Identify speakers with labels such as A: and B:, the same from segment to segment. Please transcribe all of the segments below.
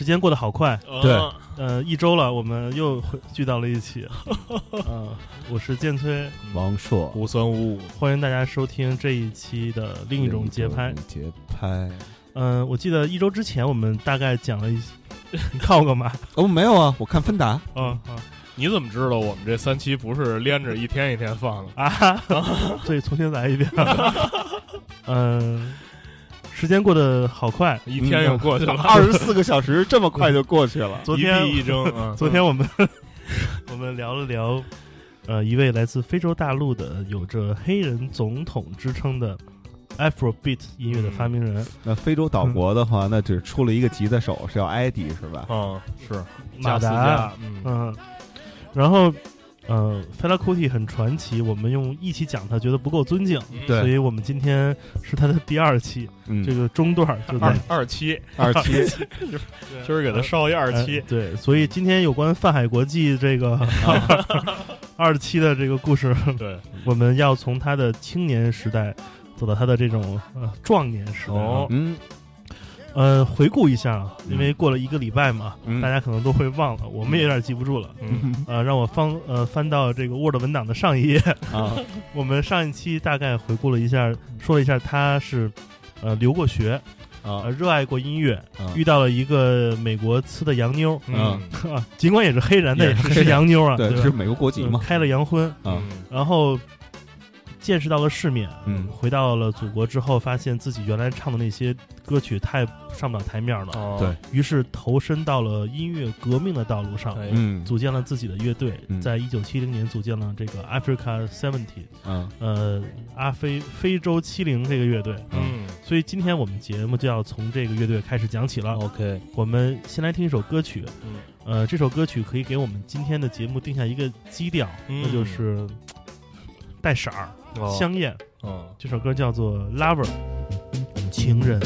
A: 呃，时间过得好快，
B: 对
C: 啊
A: 呃，一周了，我们又回聚到了一起。呃，我是建崔，
B: 王硕，
C: 吴三五五，
A: 欢迎大家收听这一期的另一种节拍。
B: 节拍。
A: 嗯、我记得一周之前我们大概讲了一，你看我干嘛？
B: 哦，没有啊，我看芬达。
A: 嗯啊
C: 你怎么知道我们这三期不是连着一天一天放的？
A: 啊！所以重新来一遍。嗯、时间过得好快。
C: 一天又过去了，
B: 二十四个小时这么快就过去了。
A: 昨天
C: 一闭一睁，嗯。
A: 昨天我们我们聊了聊，呃，一位来自非洲大陆的有着黑人总统之称的 Afrobeat 音乐的发明人、
B: 那非洲岛国的话，那只出了一个吉他手，是叫艾迪是吧？
C: 嗯，是
A: 马达。
C: 加斯加，嗯，
A: 嗯，然后呃，Fela Kuti 很传奇，我们用一期讲他觉得不够尊敬，
B: 对。
A: 所以我们今天是他的第二期，
B: 嗯，
A: 这个中段儿就在
C: 二二期，
B: 二期。
C: 就是给他烧一二
A: 呃
C: 期，
A: 对，所以今天有关泛海国际这个 二期的这个故事，
C: 对，
A: 我们要从他的青年时代走到他的这种呃壮年时代。
C: 哦。
B: 嗯
A: 呃，回顾一下啊，
B: 嗯。
A: 因为过了一个礼拜嘛，
B: 嗯。
A: 大家可能都会忘了，我们也有点记不住了。
C: 嗯，
A: 呃，让我翻呃翻到这个 Word 文档的上一页，
B: 啊。
A: 我们上一期大概回顾了一下，说了一下他是呃留过学，
B: 啊。
A: 呃热爱过音乐，
B: 啊。
A: 遇到了一个美国呲的洋妞，
C: 嗯。
A: 啊，尽管也是黑人，但也是 洋妞啊，
B: 对，
A: 吧？
B: 是美国国籍嘛？
A: 嗯开了洋荤，
B: 啊
C: 嗯。
A: 然后见识到了世面，
B: 嗯。
A: 回到了祖国之后，发现自己原来唱的那些歌曲太上不了台面了，
C: 哦。
B: 对。
A: 于是投身到了音乐革命的道路上，
C: 哎。
B: 嗯。
A: 组建了自己的乐队，
B: 嗯。
A: 在一九七零年组建了这个 Africa Seventy，
B: 嗯。
A: 呃，阿非非洲七零这个乐队。
C: 嗯。
A: 所以今天我们节目就要从这个乐队开始讲起了。
C: ，OK，
A: 我们先来听一首歌曲，
C: 嗯。
A: 呃，这首歌曲可以给我们今天的节目定下一个基调，
C: 嗯。
A: 那就是带色儿、
C: 哦
A: 香艳。
C: 嗯
A: 这首歌叫做《Lover》，情人。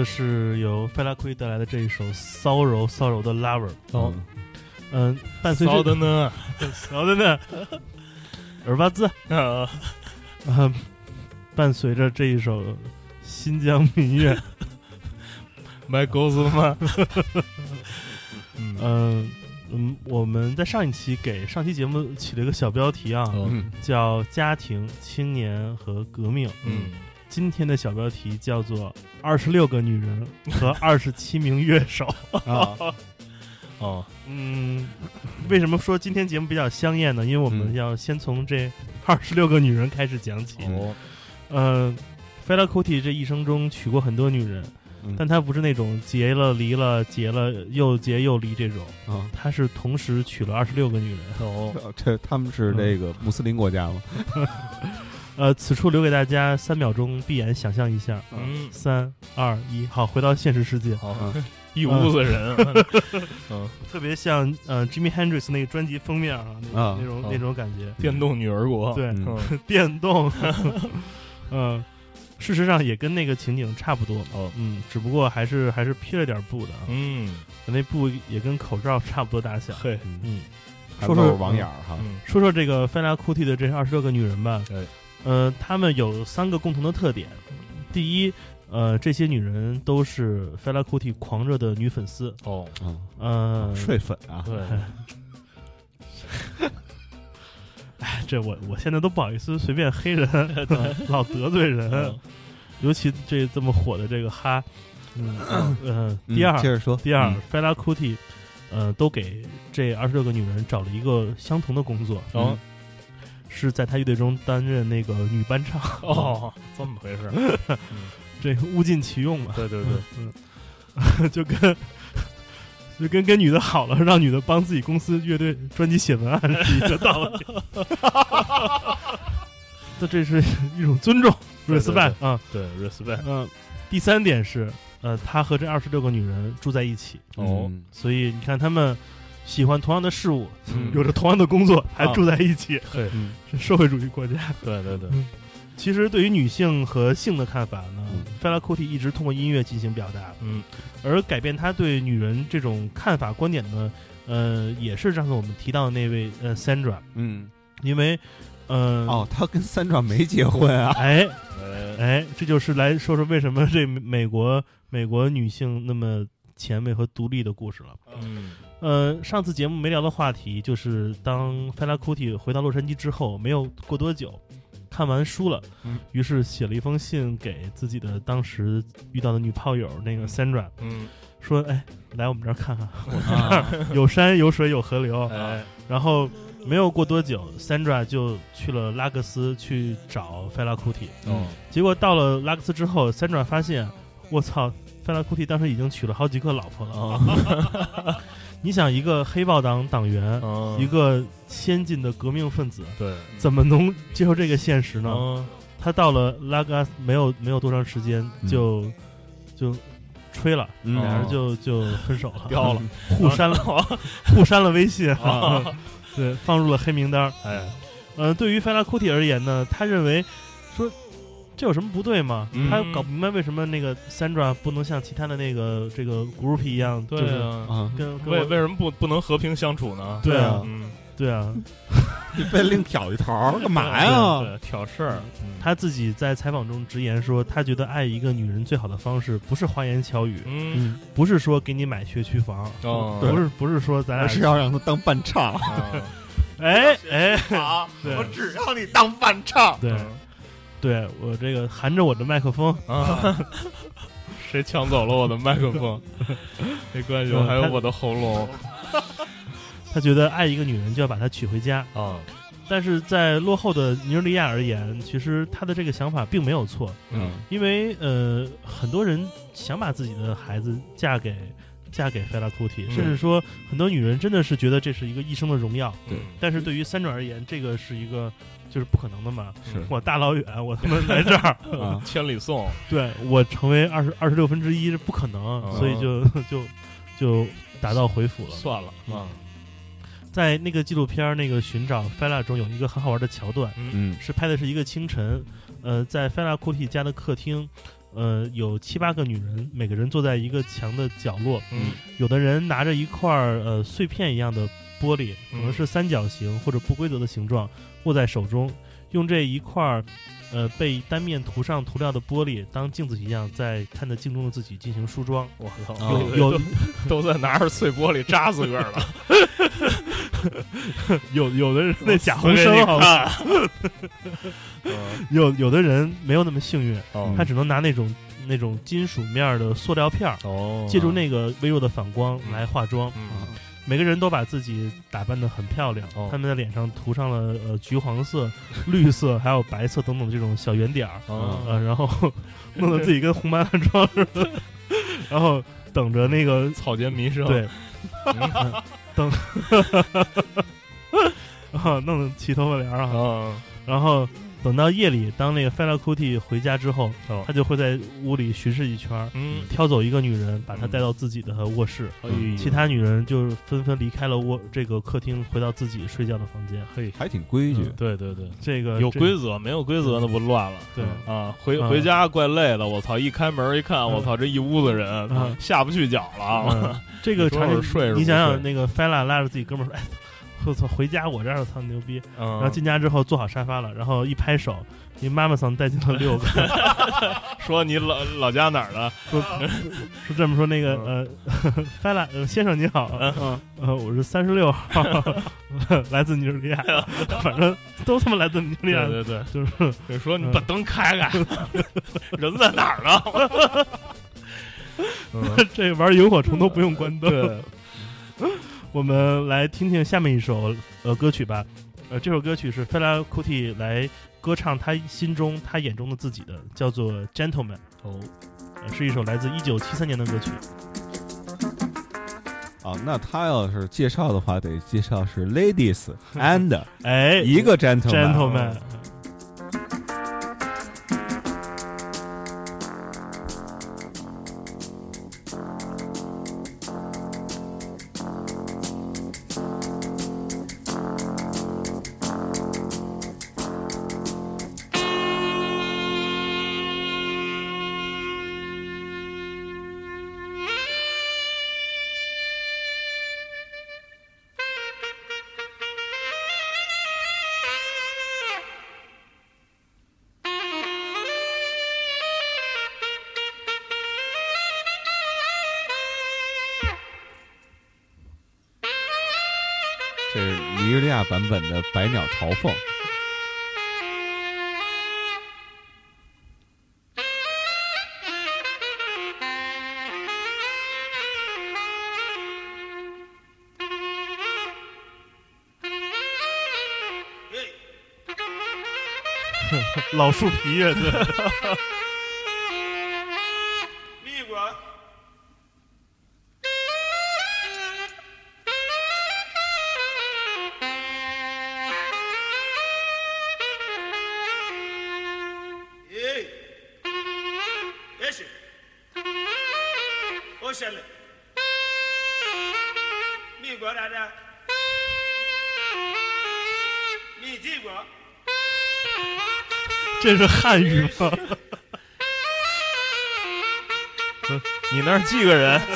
A: 就是由费拉库蒂带来的这一首骚柔骚柔的 Lover。
C: 哦。
A: 嗯，伴随着
C: 骚的呢，
A: 骚的呢，耳巴兹，
C: 啊，
A: 嗯，伴随着这一首新疆民乐，
C: 卖钩子吗？
A: 嗯嗯，我们在上一期给上期节目起了一个小标题啊，叫“家庭、青年和革命”。
C: 嗯，
A: 今天的小标题叫做“二十六个女人和二十七名乐手
B: 啊，
C: 哦，”。
A: 嗯，为什么说今天节目比较香艳呢？因为我们
B: 嗯
A: 要先从这二十六个女人开始讲起。
C: 哦，
A: 嗯，菲拉库蒂这一生中娶过很多女人，
B: 嗯
A: 但他不是那种结了离了，结了又结又离这种，
B: 啊，
A: 他是同时娶了二十六个女人。
C: 哦，
B: 这他们是那个穆斯林国家吗？
A: 呃，此处留给大家三秒钟闭眼想象一下。
C: 嗯，
A: 三二一，好，回到现实世界，
C: 好。
B: 嗯，
C: 一屋子人，嗯，
A: 特别像呃 Jimmy Hendrix 那个专辑封面啊，那
B: 啊
A: 那种
C: 啊
A: 那种感觉，
C: 电动女儿国，
A: 对，电动，嗯，事实上也跟那个情景差不多，
C: 哦，
A: 嗯，只不过还是还是披了点布的啊，
C: 嗯，
A: 那布也跟口罩差不多大小。
C: 嘿，
B: 嗯。
A: 说说
B: 网眼儿哈，
C: 嗯，
A: 说说这个菲拉库蒂的这二十六个女人吧，
C: 哎
A: 呃，他们有三个共同的特点，第一。呃，这些女人都是菲拉库蒂狂热的女粉丝。
C: 哦，
B: 嗯，
A: 呃，
B: 睡粉啊，
C: 对，
A: 哎，这我我现在都不好意思随便黑人，老得罪人，
C: 嗯。
A: 尤其这这么火的这个哈，嗯 第二
B: 接着说，
A: 第二
B: 嗯，
A: 菲拉库蒂，呃，都给这二十六个女人找了一个相同的工作，
C: 哦，
A: 是在他乐队中担任那个女伴唱，
C: 哦，这么回事，
A: 这个物尽其用嘛，
C: 对对对，
A: 嗯，就跟。就跟跟女的好了，让女的帮自己公司乐队专辑写文案是一个道理。那这是一种尊重，respect 啊。
C: 对，respect，
A: 嗯，第三点是，呃，他和这二十六个女人住在一起，
C: 哦，
B: 嗯。
A: 所以你看他们喜欢同样的事物，
C: 嗯。
A: 有着同样的工作，还
C: 啊
A: 住在一起，
C: 嘿，
B: 嗯。
A: 是社会主义国家。
C: 对对对，
A: 其实对于女性和性的看法呢
B: 嗯，
A: 费拉库蒂一直通过音乐进行表达，
C: 嗯，
A: 而改变他对女人这种看法观点呢，呃，也是上次我们提到的那位呃 Sandra，
B: 嗯，
A: 因为，呃，
B: 哦，他跟 Sandra 没结婚啊，
A: 哎
C: 哎，
A: 哎，这就是来说说为什么这美国美国女性那么前卫和独立的故事了。
C: 嗯，
A: 呃，上次节目没聊的话题就是，当费拉库蒂回到洛杉矶之后，没有过多久，看完书了，
B: 嗯。
A: 于是写了一封信给自己的当时遇到的女炮友那个 Sandra，
C: 嗯，
A: 说：“哎，来我们这儿看看，
B: 我们这儿，
A: 有山有水有河流。
C: 哎，
A: 然后没有过多久，Sandra 就去了拉各斯去找费拉库蒂。
C: 哦，
A: 结果到了拉各斯之后，Sandra 发现，我操，费拉库蒂当时已经娶了好几个老婆了。
C: 哦，
A: 你想，一个黑豹党党员，
C: 嗯
A: 一个先进的革命分子，
C: 对，
A: 怎么能接受这个现实呢？
C: 嗯，
A: 他到了拉格斯没有没有多长时间就、就吹了，
B: 嗯
A: 俩人就就分手了，
C: 掉了，
A: 互删了，互删了微信，
C: 啊
A: 对，放入了黑名单。
C: 哎，
A: 呃，对于费拉库蒂而言呢，他认为说这有什么不对吗？
C: 嗯。
A: 他搞不明白为什么那个 Sandra 不能像其他的那个这个 group 一样，就是
C: 对啊，
B: 啊，
A: 跟
C: 为为什么不不能和平相处呢？
A: 对啊
C: 嗯，
A: 对啊，
B: 你非另挑一头干嘛呀？
C: 对，挑事儿，嗯
A: 他自己在采访中直言说，他觉得爱一个女人最好的方式不是花言巧语，
C: 嗯，
B: 嗯，
A: 不是说给你买学区房，
C: 哦，
A: 不是不是说咱俩
B: 而是要让他当伴唱，
C: 啊
A: 哎 哎，
B: 好我只要你当伴唱。
A: 对对，我这个含着我的麦克风，
C: 啊，谁抢走了我的麦克风？没关系，我还有我的喉咙。
A: 他觉得爱一个女人就要把她娶回家，
C: 啊，
A: 但是在落后的尼日利亚而言，其实他的这个想法并没有错，
C: 嗯，
A: 因为呃，很多人想把自己的孩子嫁给嫁给费拉库蒂，
C: 嗯。
A: 甚至说很多女人真的是觉得这是一个一生的荣耀。
C: 对。
A: 但是对于三转而言，这个是一个就是不可能的嘛。
C: 是。
A: 我大老远我他妈来这儿，
B: 啊，
C: 千里送，
A: 对我成为二十二十六分之一是不可能，
C: 嗯
A: 所以就 就就打道回府了。
C: 算了啊，
A: 在那个纪录片儿那个寻找菲拉中有一个很好玩的桥段，
C: 嗯。
B: 嗯。
A: 是拍的是一个清晨，呃，在菲拉库蒂家的客厅，呃，有七八个女人，每个人坐在一个墙的角落，
C: 嗯
A: 有的人拿着一块儿呃碎片一样的玻璃，可能
C: 嗯
A: 是三角形或者不规则的形状，握在手中，用这一块儿呃被单面涂上涂料的玻璃当镜子一样，在看着镜中的自己进行梳妆。
C: 我操，
B: 哦
A: 有有
C: 都在拿着碎玻璃扎自个儿了，
A: 有有的人那假红生好吧，
C: 看。嗯
A: 有有的人没有那么幸运，
C: 哦
A: 他只能拿那种那种金属面的塑料片儿，
C: 哦
A: 借助那个微弱的反光
C: 嗯
A: 来化妆。
C: 嗯
A: 每个人都把自己打扮得很漂亮，
C: 哦
A: 他们的脸上涂上了呃橘黄色、绿色还有白色等等这种小圆点儿，
C: 哦
A: 呃，然后 弄得自己跟红白蓝妆似的，然后等着那个
C: 草间弥生
A: 对，
C: 嗯
A: 嗯等，啊，弄得齐头发帘儿啊，
C: 嗯
A: 然后等到夜里，当那个 Fela Kuti 回家之后，
C: 哦。
A: 他就会在屋里巡视一圈儿，
C: 嗯。
A: 挑走一个女人，把她带到自己的卧室。
C: 哎
A: 其他女人就是纷纷离开了卧这个客厅，回到自己睡觉的房间。
C: 嘿，
B: 还挺规矩。
A: 嗯。
C: 对对对，
A: 这个这
C: 有规则，没有规则那不乱了。
A: 对。
C: 啊，回
A: 嗯
C: 回家怪累的，我操！一开门一看，我操，这一屋子人
A: 嗯
C: 下不去脚了。
A: 嗯。这个
C: 你说
A: 场景
C: 是睡是不
A: 你想想，
C: 睡。
A: 那个 Fela 拉着自己哥们儿说：“哎，我操，回家我这儿我操牛逼！”然后
C: 嗯，
A: 进家之后坐好沙发了，然后一拍手，你妈妈桑带进了六个，
C: 说你老老家哪儿的？
A: 说这么说。那个呃 先生你好，
C: 嗯
A: 呃，我是三十六号，来自尼日利亚，反正都他妈来自尼日利亚，
C: 对对对，
A: 就是
C: 就说你
A: 嗯
C: 把灯开开，人在哪儿呢？嗯，
A: 这玩萤火虫都不用关灯。
C: 对，
A: 我们来听听下面一首呃歌曲吧。呃，这首歌曲是 Fela Kuti 来歌唱他心中、他眼中的自己的，叫做《Gentleman》。
C: 哦，
A: 呃是一首来自一九七三年的歌曲。
B: 啊，那他要是介绍的话，得介绍是 ladies and
A: 哎，
B: 一个 gentleman。版本的《百鸟朝凤》。
A: 老树皮乐队。这是汉语吗？
C: 你那儿几个人？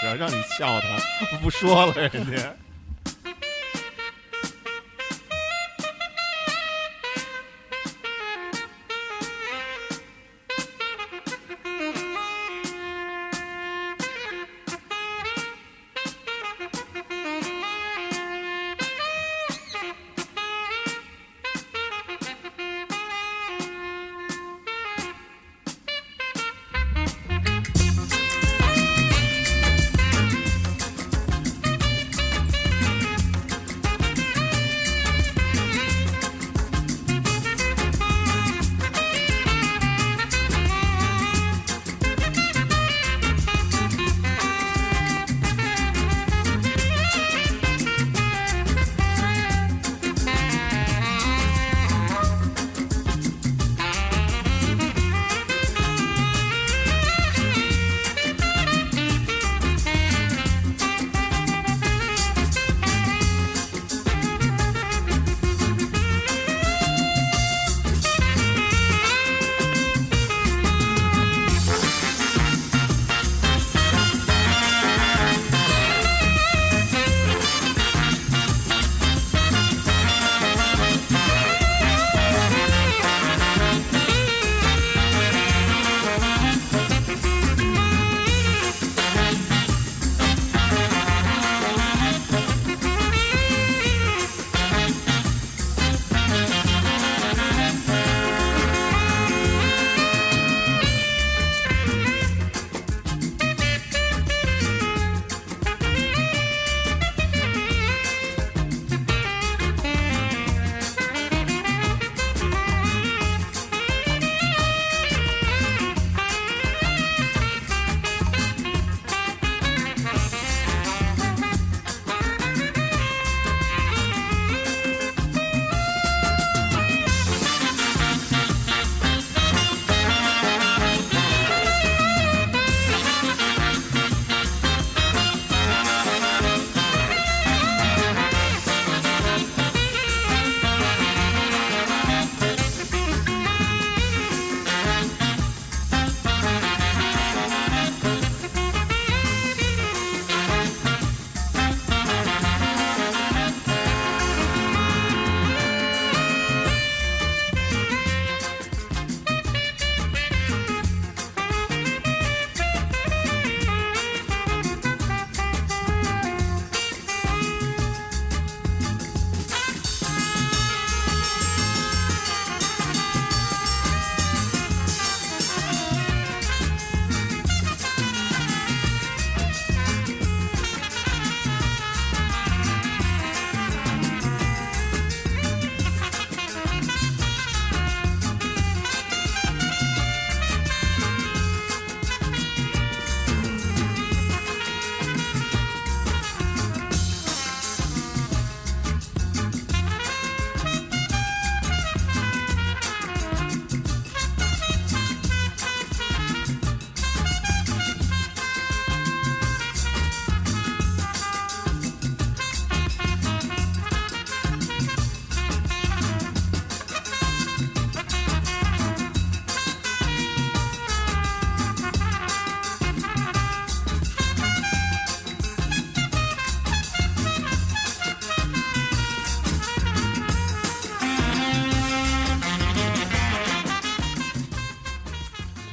B: 只要让你笑他，不说了，人家。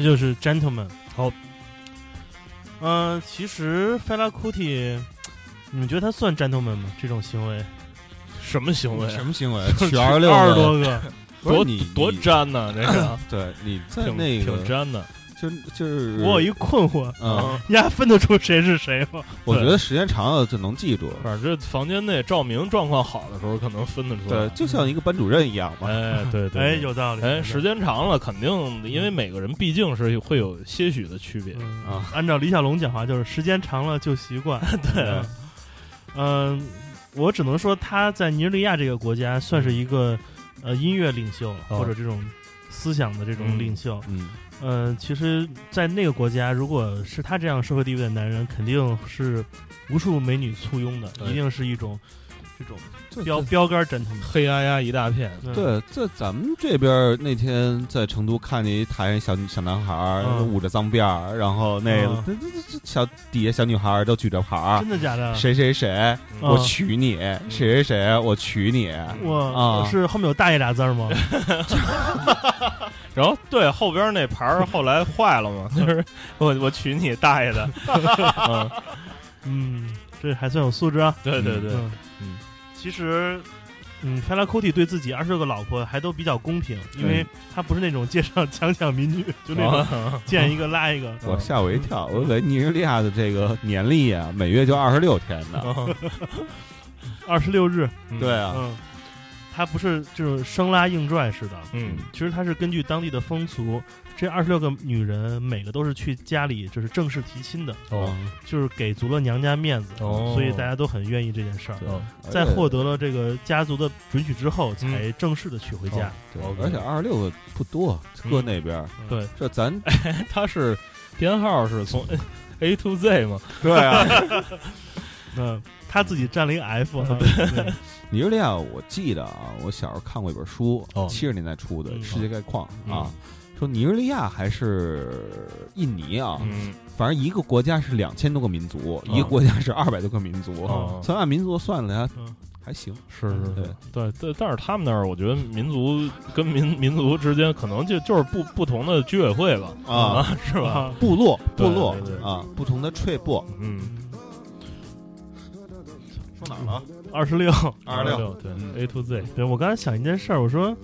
A: 这就是 gentleman。好，嗯、其实 Fela Kuti，你们觉得他算 gentleman 吗？这种行为，
C: 什么行为？
B: 什么行为？娶二十六
A: 二十多个，
C: 多
B: 你
C: 多粘呢？这个
B: 对，你在
C: 挺
B: 那个
C: 挺粘的。
B: 就就是
A: 我有一困惑，
B: 嗯，
A: 丫分得出谁是谁吗？
B: 我觉得时间长了就能记住。
C: 反正这房间内照明状况好的时候，可能分得出来。
B: 对，就像一个班主任一样嘛。
C: 哎，对 对，
A: 哎，有道理。
C: 哎，时间长了，肯定因为每个人毕竟是会有些许的区别。
A: 嗯
B: 啊
A: 按照李小龙讲话，就是时间长了就习惯。
C: 对
A: 嗯、我只能说他在尼日利亚这个国家算是一个呃音乐领袖，
C: 哦
A: 或者这种思想的这种
C: 嗯
A: 领袖。
B: 嗯，
A: 嗯，其实，在那个国家，如果是他这样社会地位的男人，肯定是无数美女簇拥的，一定是一种这种
B: 这
A: 标标杆 gentleman。
C: 黑压压一大片，
A: 嗯，
B: 对，在咱们这边儿那天在成都看见一台小小男孩捂着脏辫儿，然后那
A: 嗯。
B: 这这这这小底下小女孩儿都举着牌儿
A: 真，的假的？
B: 谁谁谁，
A: 嗯。
B: 我娶你，谁谁谁，我娶你。
A: 我、
B: 啊。
A: 是后面有大爷俩字吗？
C: 然后对后边那牌儿后来坏了嘛，就是我我娶你大爷的，嗯，
A: 嗯，这还算有素质啊。
C: 对对对，
A: 其实，嗯 f e l a Kuti 对自己二十六个老婆还都比较公平，因为他不是那种街上强抢民女，就那种
C: 啊
A: 见一个拉一个。
B: 我吓我一跳，我以为尼日利亚的这个年历啊，每月就二十六天呢。
A: 二十六日，
B: 对啊，
A: 嗯，他不是就是生拉硬拽似的，
C: 嗯
A: 其实他是根据当地的风俗，这二十六个女人每个都是去家里就是正式提亲的，
C: 哦
A: 就是给足了娘家面子，
C: 哦
A: 所以大家都很愿意这件事儿。
C: 哦
A: 在获得了这个家族的准许之后，
C: 嗯
A: 才正式的娶回家。
B: 对而且二十六个不多，搁那边
C: 对，
B: 这咱
C: 他是编号是从 A to Z 嘛，
B: 对啊，
A: 嗯，他自己占了一个 F 啊。对。
B: 尼日利亚，我记得啊，我小时候看过一本书
C: 哦，
B: 七十年代出的
A: 嗯《
B: 世界概况》
C: 嗯
B: 啊，说尼日利亚还是印尼啊，
C: 嗯。
B: 反正一个国家是两千多个民族，
C: 哦。
B: 一个国家是二百多个民族
C: 哦，
B: 算按民族算了还行。
C: 是是
B: 对。
C: 是，对对，但是他们那儿，我觉得民族跟民 民族之间可能就就是不不同的居委会吧，
B: 啊，
C: 是吧？
A: 啊
B: 部落部落啊，不同的 tribe。
C: 嗯，
B: 说哪儿了？
A: 二十六。
B: 二十六。
C: 对
B: 嗯
C: ，A to Z，
A: 对我刚才想一件事儿，我说，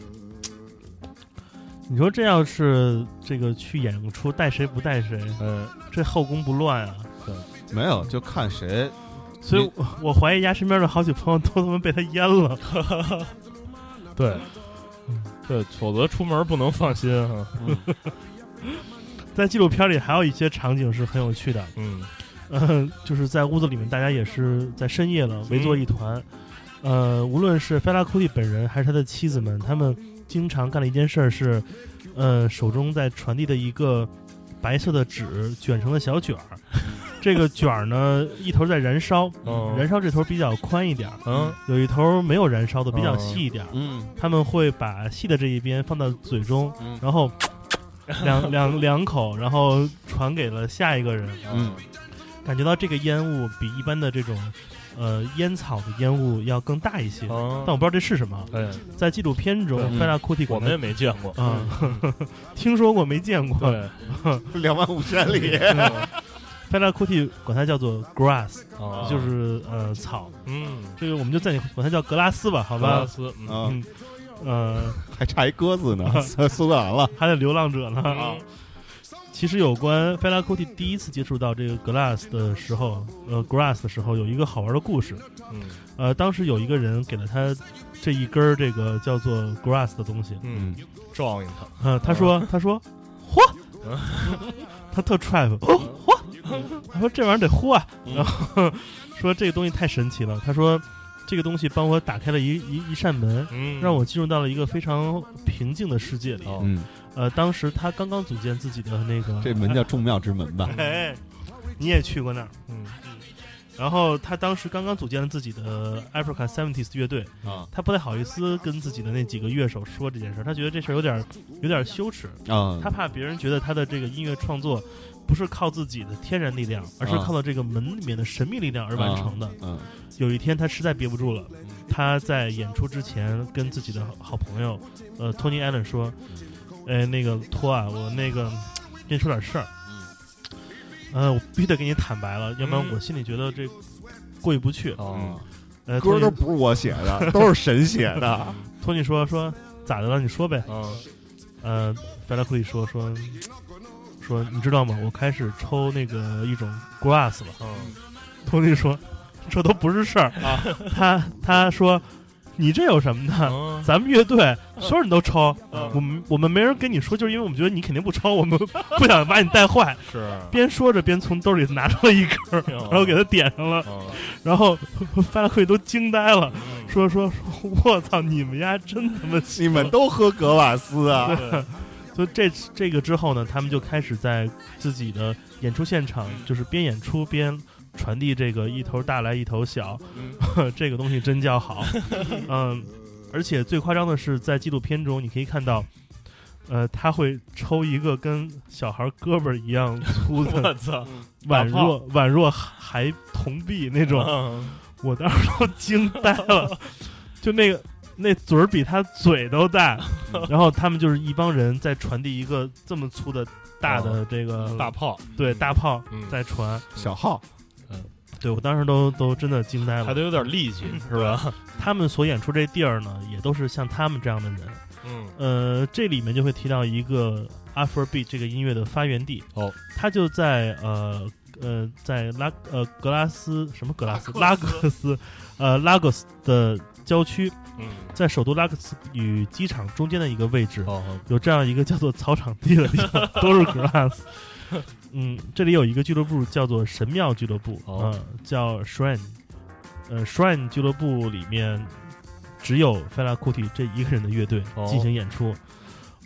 A: 你说这要是这个去演个出，带谁不带谁，
C: 嗯，
A: 这后宫不乱啊？
B: 对没有，就看谁。
A: 所以我，我怀疑丫身边的好几朋友都他妈被他淹了。
C: 对，对，否则出门不能放心啊。
A: 在纪录片里还有一些场景是很有趣的，
C: 嗯
A: 嗯，就是在屋子里面，大家也是在深夜了围坐一团。呃，无论是菲拉库蒂本人还是他的妻子们，他们经常干的一件事儿是，呃，手中在传递的一个白色的纸卷成了小卷儿。这个卷儿呢，一头在燃烧，
C: 哦
A: 燃烧这头比较宽一点儿，
C: 嗯
A: 有一头没有燃烧的比较细一点。
B: 嗯
A: 他们会把细的这一边放到嘴中，
B: 嗯
A: 然后两两两口，然后传给了下一个人。
B: 嗯，
A: 感觉到这个烟雾比一般的这种呃烟草的烟雾要更大一些，
C: 哦
A: 但我不知道这是什么。
C: 哎，
A: 在纪录片中，
B: 嗯
A: 费拉库蒂管它
C: 我们也没见过。
A: 啊，听说过没见过。
C: 对，
B: 两万五千里。
A: 费拉库蒂管它叫做 grass，
C: 哦
A: 就是呃草。
C: 嗯，
A: 这个我们就暂且管它叫格拉斯吧，好吧？
C: 格拉斯，嗯
B: 啊，
A: 嗯，呃，
B: 还差一鸽子呢，苏格兰了。
A: 还得流浪者呢。
C: 啊
A: 其实有关费拉库蒂第一次接触到这个 glass 的时候，呃，grass 的时候，有一个好玩的故事。
C: 嗯。
A: 呃，当时有一个人给了他这一根儿这个叫做 grass 的东西，
C: 嗯，照应他。
A: 呃，他说他说嚯，他特 trap，嚯嚯，他说这玩意儿得嚯啊，然后说这个东西太神奇了，他说这个东西帮我打开了一一一扇门。
C: 嗯，
A: 让我进入到了一个非常平静的世界里。
C: 哦。
B: 嗯，
A: 呃，当时他刚刚组建自己的那个
B: 这门叫众庙之门吧？
A: 哎，你也去过那儿。
C: 嗯
A: 然后他当时刚刚组建了自己的 Africa Seventies 乐队，
B: 啊
A: 他不太好意思跟自己的那几个乐手说这件事儿，他觉得这事儿有点有点羞耻，
B: 啊
A: 他怕别人觉得他的这个音乐创作不是靠自己的天然力量，而是
B: 啊
A: 靠了这个门里面的神秘力量而完成的。
B: 嗯
A: 有一天他实在憋不住了，他在演出之前跟自己的好朋友呃 Tony Allen 说：“呃，那个托啊，我那个跟你说点事儿。呃，我必须得跟你坦白了，要不然我心里觉得这过意不去。
C: 哦，
A: 呃，
B: 歌都不是我写的，都是神写的。
A: 托尼说说咋的了？你说呗。
C: 嗯
A: 呃，弗拉库里说说说，你知道吗？我开始抽那个一种 grass 了。
C: 嗯
A: 托尼说这都不是事儿
C: 啊。
A: 他他说你这有什么的？
C: 嗯。
A: 咱们乐队所有人都抽，
C: 嗯。
A: 我们我们没人跟你说，就是因为我们觉得你肯定不抽，我们不想把你带坏。
C: 是，
A: 边说着边从兜里拿出了一根儿，然后给他点上了，
C: 嗯。
A: 然后法拉克里都惊呆了，
C: 嗯。
A: 说说说，我操，你们家真他妈
B: 你们都喝格瓦斯啊？
C: 对。
A: 所以这这个之后呢，他们就开始在自己的演出现场，就是边演出边传递这个一头大来一头小，
C: 嗯。
A: 这个东西真叫好。嗯，而且最夸张的是，在纪录片中你可以看到，呃，他会抽一个跟小孩胳膊一样粗的
C: 我操，
A: 宛若宛若孩童币那种，
C: 嗯。
A: 我当时都惊呆了，就那个那嘴儿比他嘴都大，然后他们就是一帮人在传递一个这么粗的大的这个、
C: 大炮，
A: 对大炮
C: 嗯
A: 在传，
B: 小号
A: 对我当时都都真的惊呆了。
C: 还得有点力气，是吧？
A: 他们所演出这地儿呢，也都是像他们这样的人。
C: 嗯
A: 呃，这里面就会提到一个 Afrobeat 这个音乐的发源地
C: 哦，
A: 它就在呃呃在拉呃格拉斯什么格拉斯拉各斯呃拉格斯的郊区，
C: 嗯，
A: 在首都拉各斯与机场中间的一个位置，
C: 哦，
A: 有这样一个叫做草场地的地方，都是 grass。嗯，这里有一个俱乐部叫做神庙俱乐部，
C: 哦
A: 呃叫 Shrine。呃，Shrine 俱乐部里面只有费拉库蒂这一个人的乐队
C: 哦
A: 进行演出。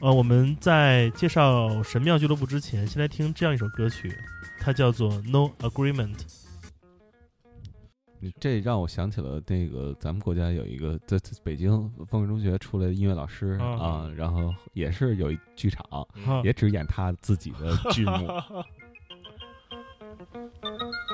A: 呃，我们在介绍神庙俱乐部之前，先来听这样一首歌曲，它叫做《No Agreement》。
B: 你这让我想起了那个咱们国家有一个在在北京风云中学出来的音乐老师
A: 啊
B: 啊，然后也是有一剧场，
A: 啊
B: 也只演他自己的剧目。Thank you.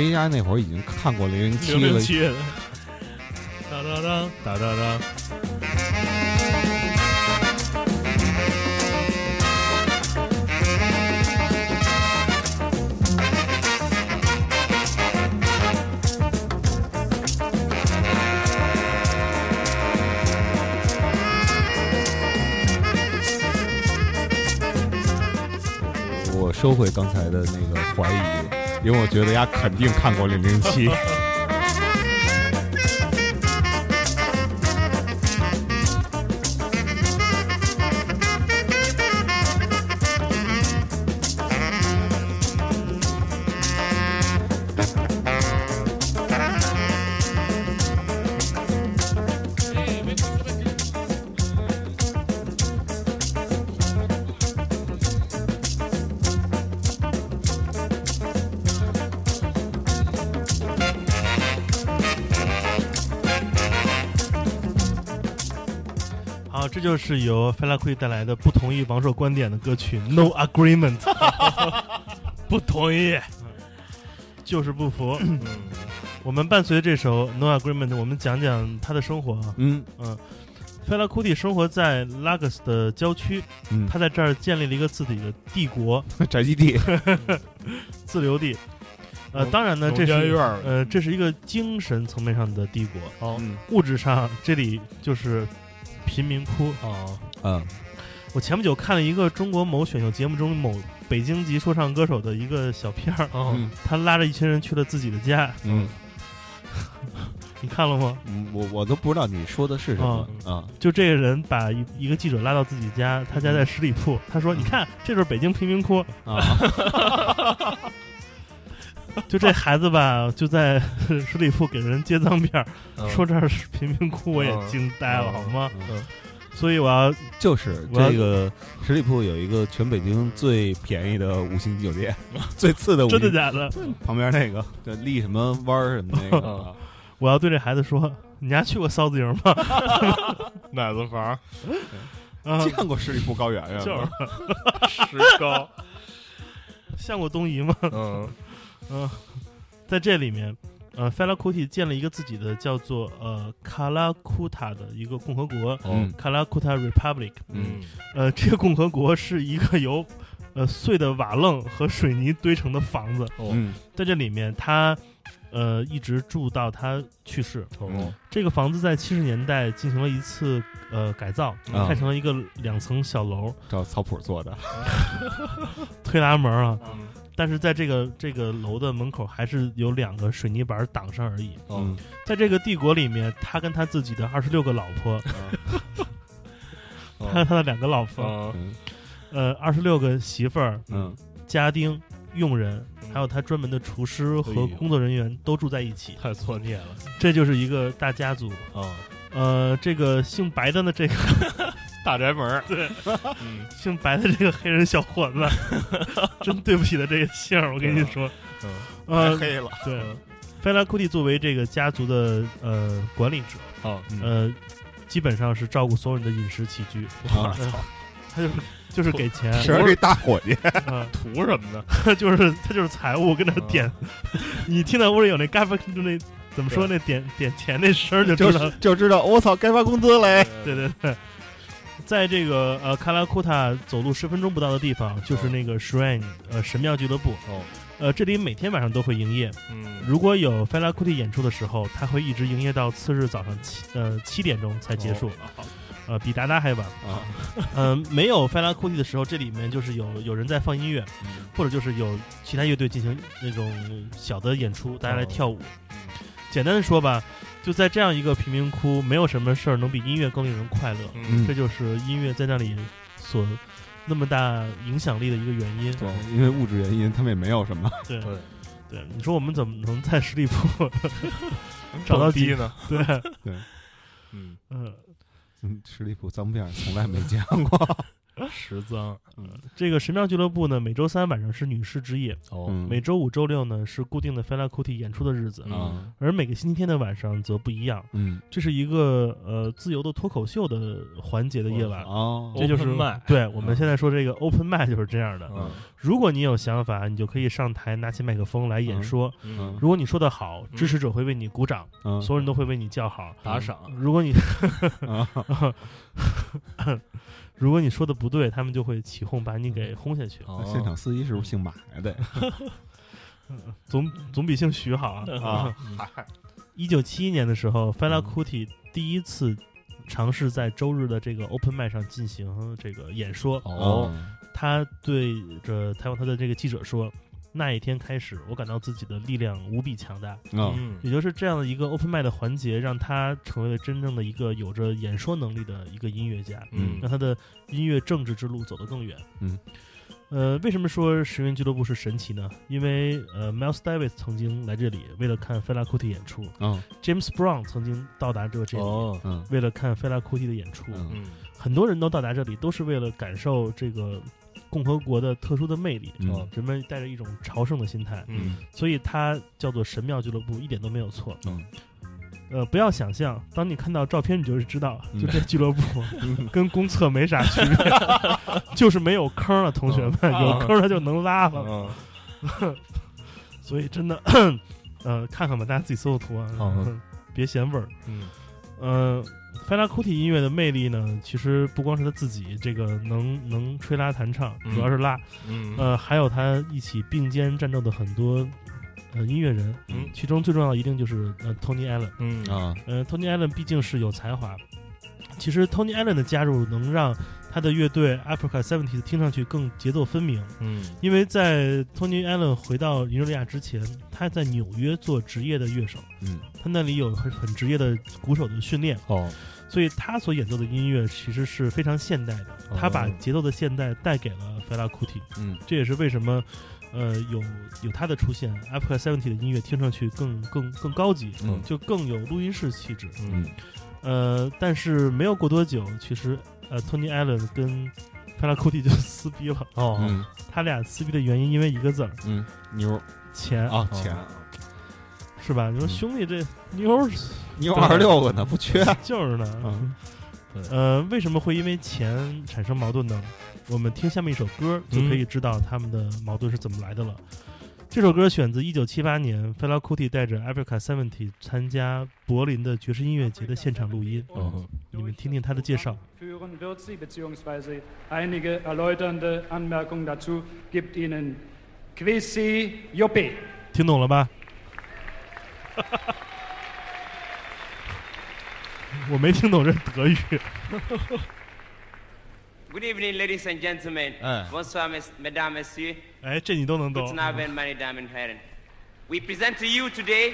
B: 怀疑家那会儿已经看过零零七了，
C: 哒哒哒哒哒哒，
B: 我收回刚才的那个怀疑，因为我觉得丫肯定看过零零七。
A: 是由费拉库蒂带来的不同意王朔观点的歌曲《No Agreement》，
C: 不同意。
A: 就是不服。
C: 嗯，
A: 我们伴随这首《No Agreement》，我们讲讲他的生活啊。
B: 嗯嗯
A: 费拉库蒂生活在拉格斯的郊区，
B: 嗯，
A: 他在这儿建立了一个自己的帝国、
B: 宅基地，
A: 自留地。呃，当然呢，这是呃，这是一个精神层面上的帝国。
C: 哦
B: 嗯
A: 物质上，这里就是贫民窟。
C: 啊，
B: 嗯
A: 我前不久看了一个中国某选秀节目中某北京籍说唱歌手的一个小片儿，
C: 哦，
B: 嗯
A: 他拉着一群人去了自己的家，
B: 嗯
A: 你看了吗？
B: 嗯，我我都不知道你说的是什么啊。
A: 就这个人把一一个记者拉到自己家，他家在十里铺，他说：“你看，这就是北京贫民窟。
B: 啊，”
A: 就这孩子吧，就在十里铺给人接脏辫儿，
C: 嗯
A: 说这儿是贫民窟，我也
C: 嗯
A: 惊呆了，
C: 嗯
A: 好吗？
C: 嗯
A: 所以我要
B: 就是这个十里铺有一个全北京最便宜的五星级酒店，最次的五星
A: 真的假的？
B: 旁边那个叫立什么弯儿什么那个
A: 我要对这孩子说：“你家去过臊子营吗
C: 奶子房，？”
A: 啊，
B: 见过十里铺高原呀？
A: 就是
C: 石膏，
A: 见过东夷吗？
C: 嗯
A: 嗯，在这里面，呃，，Felakuti 建了一个自己的叫做呃卡拉库塔的一个共和国，
B: 嗯
A: 卡拉库塔 Republic。
C: 嗯
A: 呃，这个共和国是一个由呃碎的瓦楞和水泥堆成的房子，
C: 哦
B: 嗯
A: 在这里面他呃一直住到他去世。
C: 哦
A: 这个房子在七十年代进行了一次呃改造，
B: 啊
A: 盖成了一个两层小楼，
B: 照草谱做的，
A: 推拉门啊。
C: 嗯
A: 但是在这个这个楼的门口还是有两个水泥板挡上而已。
C: 嗯
A: 在这个帝国里面，他跟他自己的二十六个老婆，他和他的两个老婆，呃，二十六个媳妇儿、
B: 嗯
A: 家丁、佣人，
C: 嗯
A: 还有他专门的厨师和工作人员都住在一起，
C: 太作孽了
A: 这就是一个大家族。
C: 啊！
A: 呃，这个姓白的呢，这个
C: 大宅门儿，
A: 对，
C: 嗯
A: 姓白的这个黑人小伙子，真对不起他这个姓儿，我跟你说，
C: 嗯
A: 呃，
B: 黑了，
A: 对，菲拉库蒂作为这个家族的呃管理者，
C: 哦，
A: 呃，基本上是照顾所有人的饮食起居，
B: 啊
A: 呃 他就是就是给钱，
B: 是一大伙计，
A: 啊，
C: 图什么呢？
A: 就是他就是财务跟那点，你听到屋里有那嘎巴就那怎么说那点点钱那声儿就知道，
B: 就知道我操，该发工资嘞。
A: 对对对。在这个呃卡拉库塔走路十分钟不到的地方，就是那个 Shrine 呃神庙俱乐部。
C: 哦，
A: 呃，这里每天晚上都会营业。
C: 嗯，
A: 如果有费拉库蒂演出的时候，他会一直营业到次日早上七呃七点钟才结束。
C: 哦
A: 呃，比达达还晚。
B: 啊，
A: 嗯、没有费拉库蒂的时候，这里面就是有有人在放音乐，
C: 嗯
A: 或者就是有其他乐队进行那种小的演出，大家来跳舞。简单的说吧，就在这样一个贫民窟，没有什么事儿能比音乐更令人快乐。
C: 嗯
A: 这就是音乐在那里所那么大影响力的一个原因。
B: 对，因为物质原因，他们也没有什么。
A: 对
C: 对，
A: 对，你说我们怎么能在十里铺 找到几
C: 低呢？
A: 对，
C: 嗯，
A: 嗯，
B: 嗯，十里铺脏辫儿从来没见过。
C: 十脏，
A: 嗯这个神庙俱乐部呢，每周三晚上是女士之夜，
C: 哦，
B: 嗯
A: 每周五、周六呢是固定的 Fela Kuti 演出的日子，
B: 啊
A: 而每个星期天的晚上则不一样。
B: 嗯
A: 这是一个呃自由的脱口秀的环节的夜晚。
B: 哦
A: 这就是
C: mic
A: 对我们现在说这个 open mic 就是这样的。
C: 嗯
A: 如果你有想法，你就可以上台拿起麦克风来演说。
C: 嗯，
A: 如果你说的好，支持者会为你鼓掌，
B: 嗯
A: 所有人都会为你叫好。
C: 打赏，
A: 如果你
B: 啊
A: 如果你说的不对，他们就会起哄把你给轰下去。
C: 哦
B: 现场司机是不是姓马呀？得
A: 总总比姓徐好啊。
B: 啊，
A: 一九七一年的时候，Fela
B: 嗯
A: Kuti 第一次尝试在周日的这个 Open i 上进行这个演说。
C: 哦，
A: 他对着采访他的这个记者说：“那一天开始，我感到自己的力量无比强大。”
B: 啊。
C: 嗯。
A: 也就是这样的一个 Open m i 的环节，让他成为了真正的一个有着演说能力的一个音乐家，
C: 嗯。
A: 让他的音乐政治之路走得更远。
B: 嗯，
A: 呃，为什么说十元俱乐部是神奇呢？因为呃，Miles Davis 曾经来这里为了看 Fela Kuti 演出。
B: 嗯
A: ，James Brown 曾经到达这这里。
C: 哦，
B: 嗯。
A: 为了看 Fela Kuti 的演出，
B: 嗯
C: 嗯。
A: 很多人都到达这里，都是为了感受这个共和国的特殊的魅力。
B: 嗯
A: 人们带着一种朝圣的心态，
C: 嗯
A: 所以它叫做神庙俱乐部，一点都没有错。
B: 嗯
A: 呃，不要想象，当你看到照片，你就是知道，
B: 嗯
A: 就这俱乐部 跟公厕没啥区别，就是没有坑了，同学们，
C: 嗯
A: 有坑它就能拉了。
C: 嗯
A: 所以真的，呃，看看吧，大家自己搜搜图啊，
C: 嗯
A: 别嫌味儿。
C: 嗯
A: 呃，Fela Kuti 音乐的魅力呢，其实不光是他自己这个能能吹拉弹唱，
C: 嗯。
A: 主要是拉，
C: 嗯。
A: 呃，还有他一起并肩战斗的很多呃音乐人，
C: 嗯。
A: 其中最重要的一定就是呃 Tony Allen。
C: 嗯。
B: 啊。
A: 呃，Tony Allen 毕竟是有才华，其实 Tony Allen 的加入能让他的乐队 Africa Seventies 听上去更节奏分明，
C: 嗯。
A: 因为在 Tony Allen 回到尼日利亚之前，他在纽约做职业的乐手，
B: 嗯。
A: 他那里有很很职业的鼓手的训练，
C: 哦。
A: 所以他所演奏的音乐其实是非常现代的，
C: 哦。
A: 他把节奏的现代带给了 Fela Kuti，
B: 嗯。
A: 这也是为什么。呃，有有他的出现，Africa Seventy 的音乐听上去更更更高级，
B: 嗯。
A: 就更有录音室气质。
C: 嗯
A: 呃，但是没有过多久，其实呃，Tony Allen 跟 Fela Kuti 就 撕逼了。
C: 哦
B: 嗯
A: 他俩撕逼的原因因为一个字儿
B: 嗯妞
A: 钱，
B: 啊钱
A: 是吧？你说
B: 嗯
A: 兄弟这妞儿
B: 妞二十六个呢，不缺
A: 就是呢。
B: 嗯
A: 呃，为什么会因为钱产生矛盾呢？我们听下面一首歌就可以知道他们的矛盾是怎么来的了。这首歌选自一九七八年 f e l a Kuti 带着 Africa Seventy 参加柏林的爵士音乐节的现场录音。你们听听他的介绍。听懂了吧？我没听懂这德语。
D: Good evening, ladies and gentlemen.
B: Eh.
D: Bonsoir, mes- mesdames, messieurs.
A: 哎，这你都能懂
D: Guten。Abend, meine Damen und Herren. We present to you today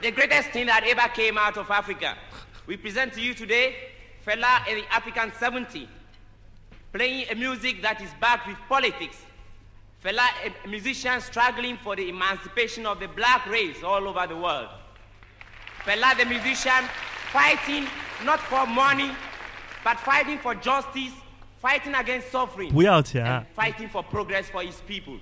D: the greatest thing that ever came out of Africa. We present to you today Fela and the African 70, playing a music that is backed with politics. Fela, a musician struggling for the emancipation of the black race all over the world. Fela, the musician, fighting not for money, but fighting for justice, fighting against suffering,
A: 不要钱
D: and，fighting for progress for his people.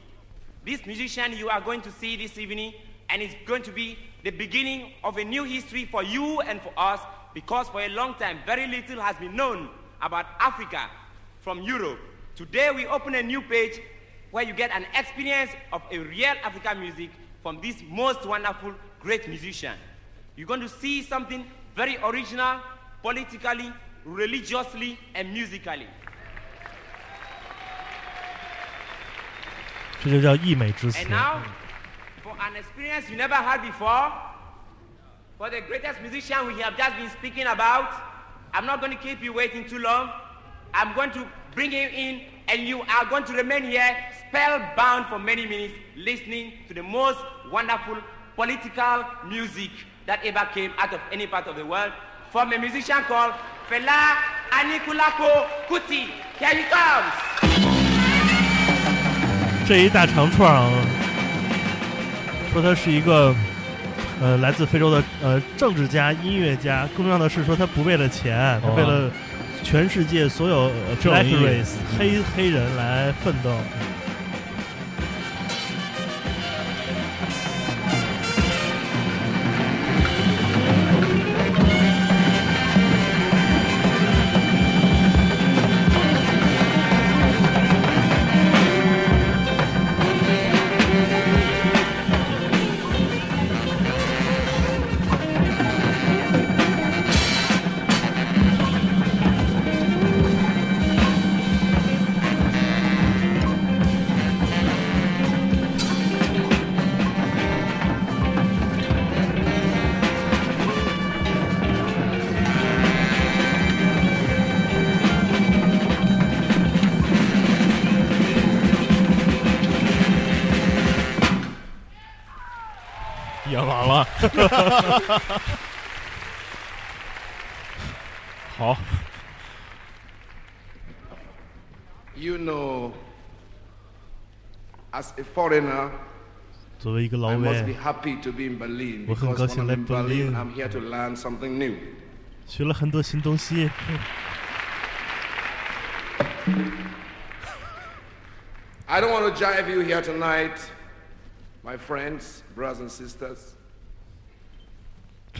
D: This musician you are going to see this evening, and it's going to be the beginning of a new history for you and for us, because for a long time, very little has been known about Africa from Europe. Today, we open a new page where you get an experience of a real African music from this most wonderful, great musician. You're going to see something very original, politically, religiously, and musically.
A: 这就叫溢美之词
D: And。now, for an experience you never had before, for the greatest musician we have just been speaking about, I'm not going to keep you waiting too long. I'm going to bring him in, and you are going to remain here spellbound for many minutes, listening to the most wonderful political music that ever came out of any part of the world from a musician called Fela Anikulapo Kuti. Here he comes.
A: 这一大长串啊，说他是一个呃来自非洲的呃政治家、音乐家，更重要的是说他不为了钱，他为了全世界所有黑黑人来奋斗。
C: 演好，
E: You know, as a foreigner,
A: 作为一个老
E: I must be
A: 外，
E: happy to be in Berlin
A: 我很
E: because
A: 高
E: when
A: 兴
E: I'm
A: 来
E: in
A: 柏
E: Berlin,
A: 林。
E: I'm here to learn something new.
A: 学了很多新东西。
E: I don't want to jive you here tonight, my friends, brothers and sisters.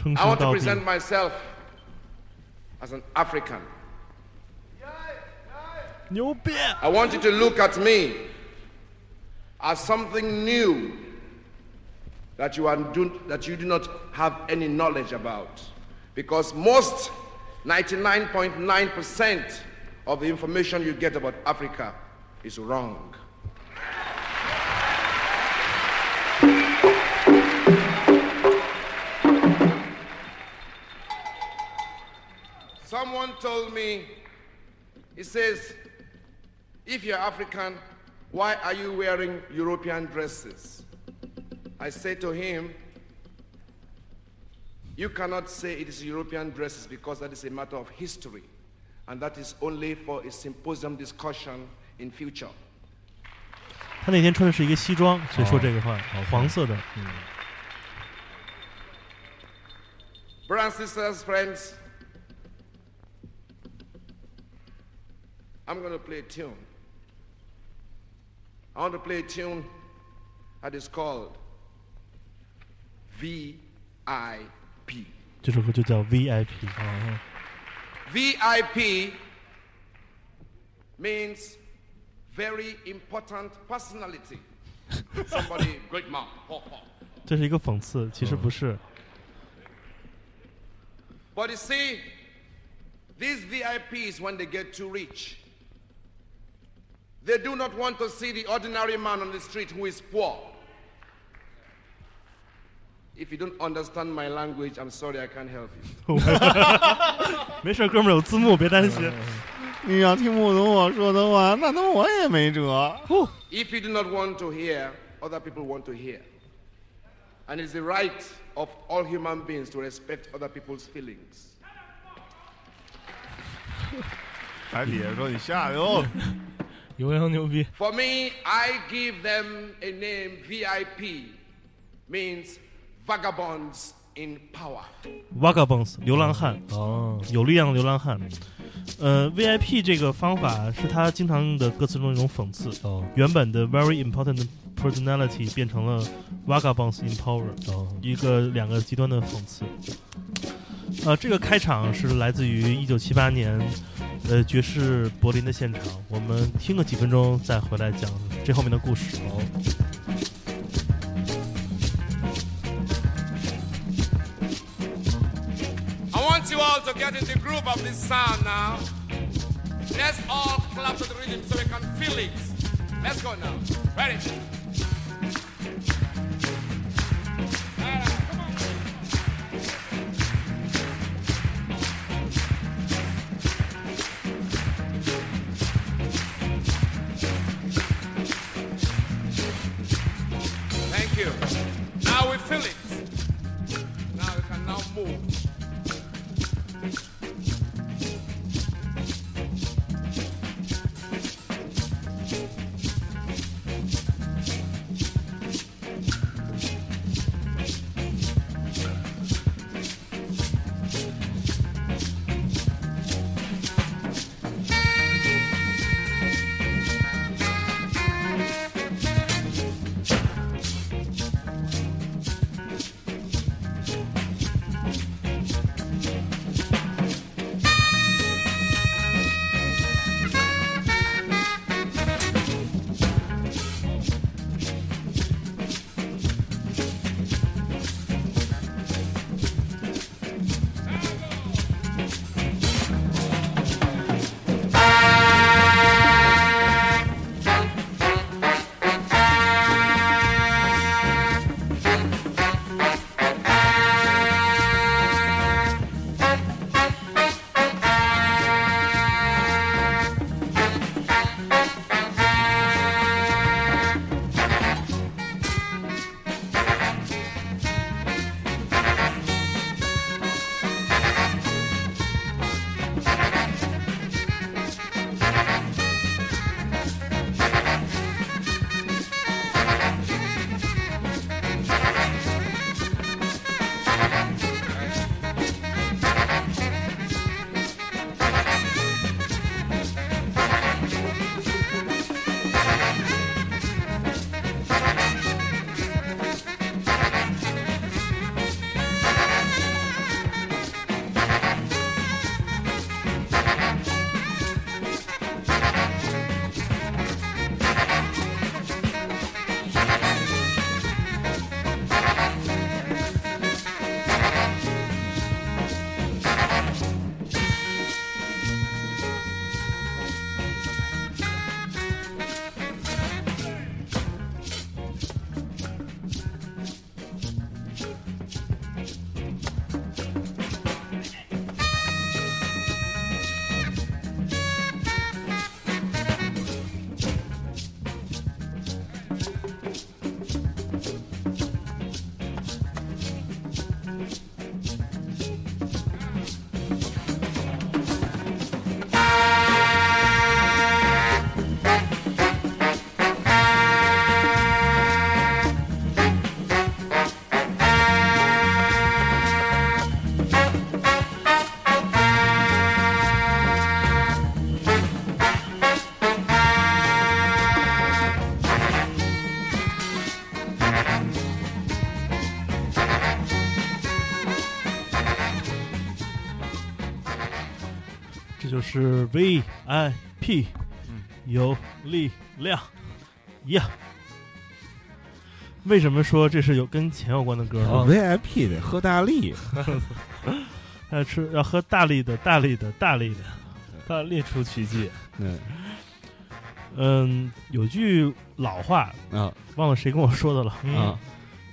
E: I want to present myself as an African. I want you to look at me as something new that you, are do, that you do not have any knowledge about. Because most, 99.9% of the information you get about Africa is wrong. Someone told me, he says, if you're African, why are you wearing European dresses? I say to him, you cannot say it is European dresses because that is a matter of history. And that is only for a symposium discussion in future.
A: 他那天穿的是一个西装，所以说这个话，黄色的。
E: Brothers and sisters, friends, I'm going to play a tune. I want to play a tune that is called VIP.
A: 这首歌就叫 VIP。
E: VIP means very important personality. Somebody, great man. Ho, ho.
A: 这是一个讽刺，其实不是。
E: But you see, these VIPs, when they get too rich, they do not want to see the ordinary man on the street who is poor. If you don't understand my language, I'm sorry, I can't help you.
A: 没事，哥们儿有字幕，别担心。
B: 你要听不懂我说的话，那那我也没辙。
E: If you do not want to hear, other people want to hear. And it's the right of all human beings to respect other people's feelings.
B: 台底下说你下去 哦。
C: 牛羊牛逼
E: ，For me, I give them a name VIP, means vagabonds in power.
A: Vagabonds 流浪汉，
C: 哦，
A: 有力量的流浪汉。呃，VIP 这个方法是他经常用的歌词中一种讽刺。
C: 哦，
A: 原本的 very important personality 变成了 vagabonds in power，
C: 哦，
A: 一个两个极端的讽刺。呃，这个开场是来自于一九七八年，呃，爵士柏林的现场。我们听个几分钟，再回来讲这后面的故事。哦
E: ，I want you all to get in the groove of this sound now. Let's all clap to the rhythm so we can feel it. Let's go now. Ready? fill it. Now you can now move.
A: 是 VIP
B: 嗯。
A: 有力量。呀。为什么说这是有跟钱有关的歌呢
B: ？VIP 得喝大力，
A: 要 吃要喝大力的大力的大力的。
C: 他列出奇迹，
B: 嗯
A: 嗯，有句老话，
B: 啊。
A: 忘了谁跟我说的了，
B: 啊。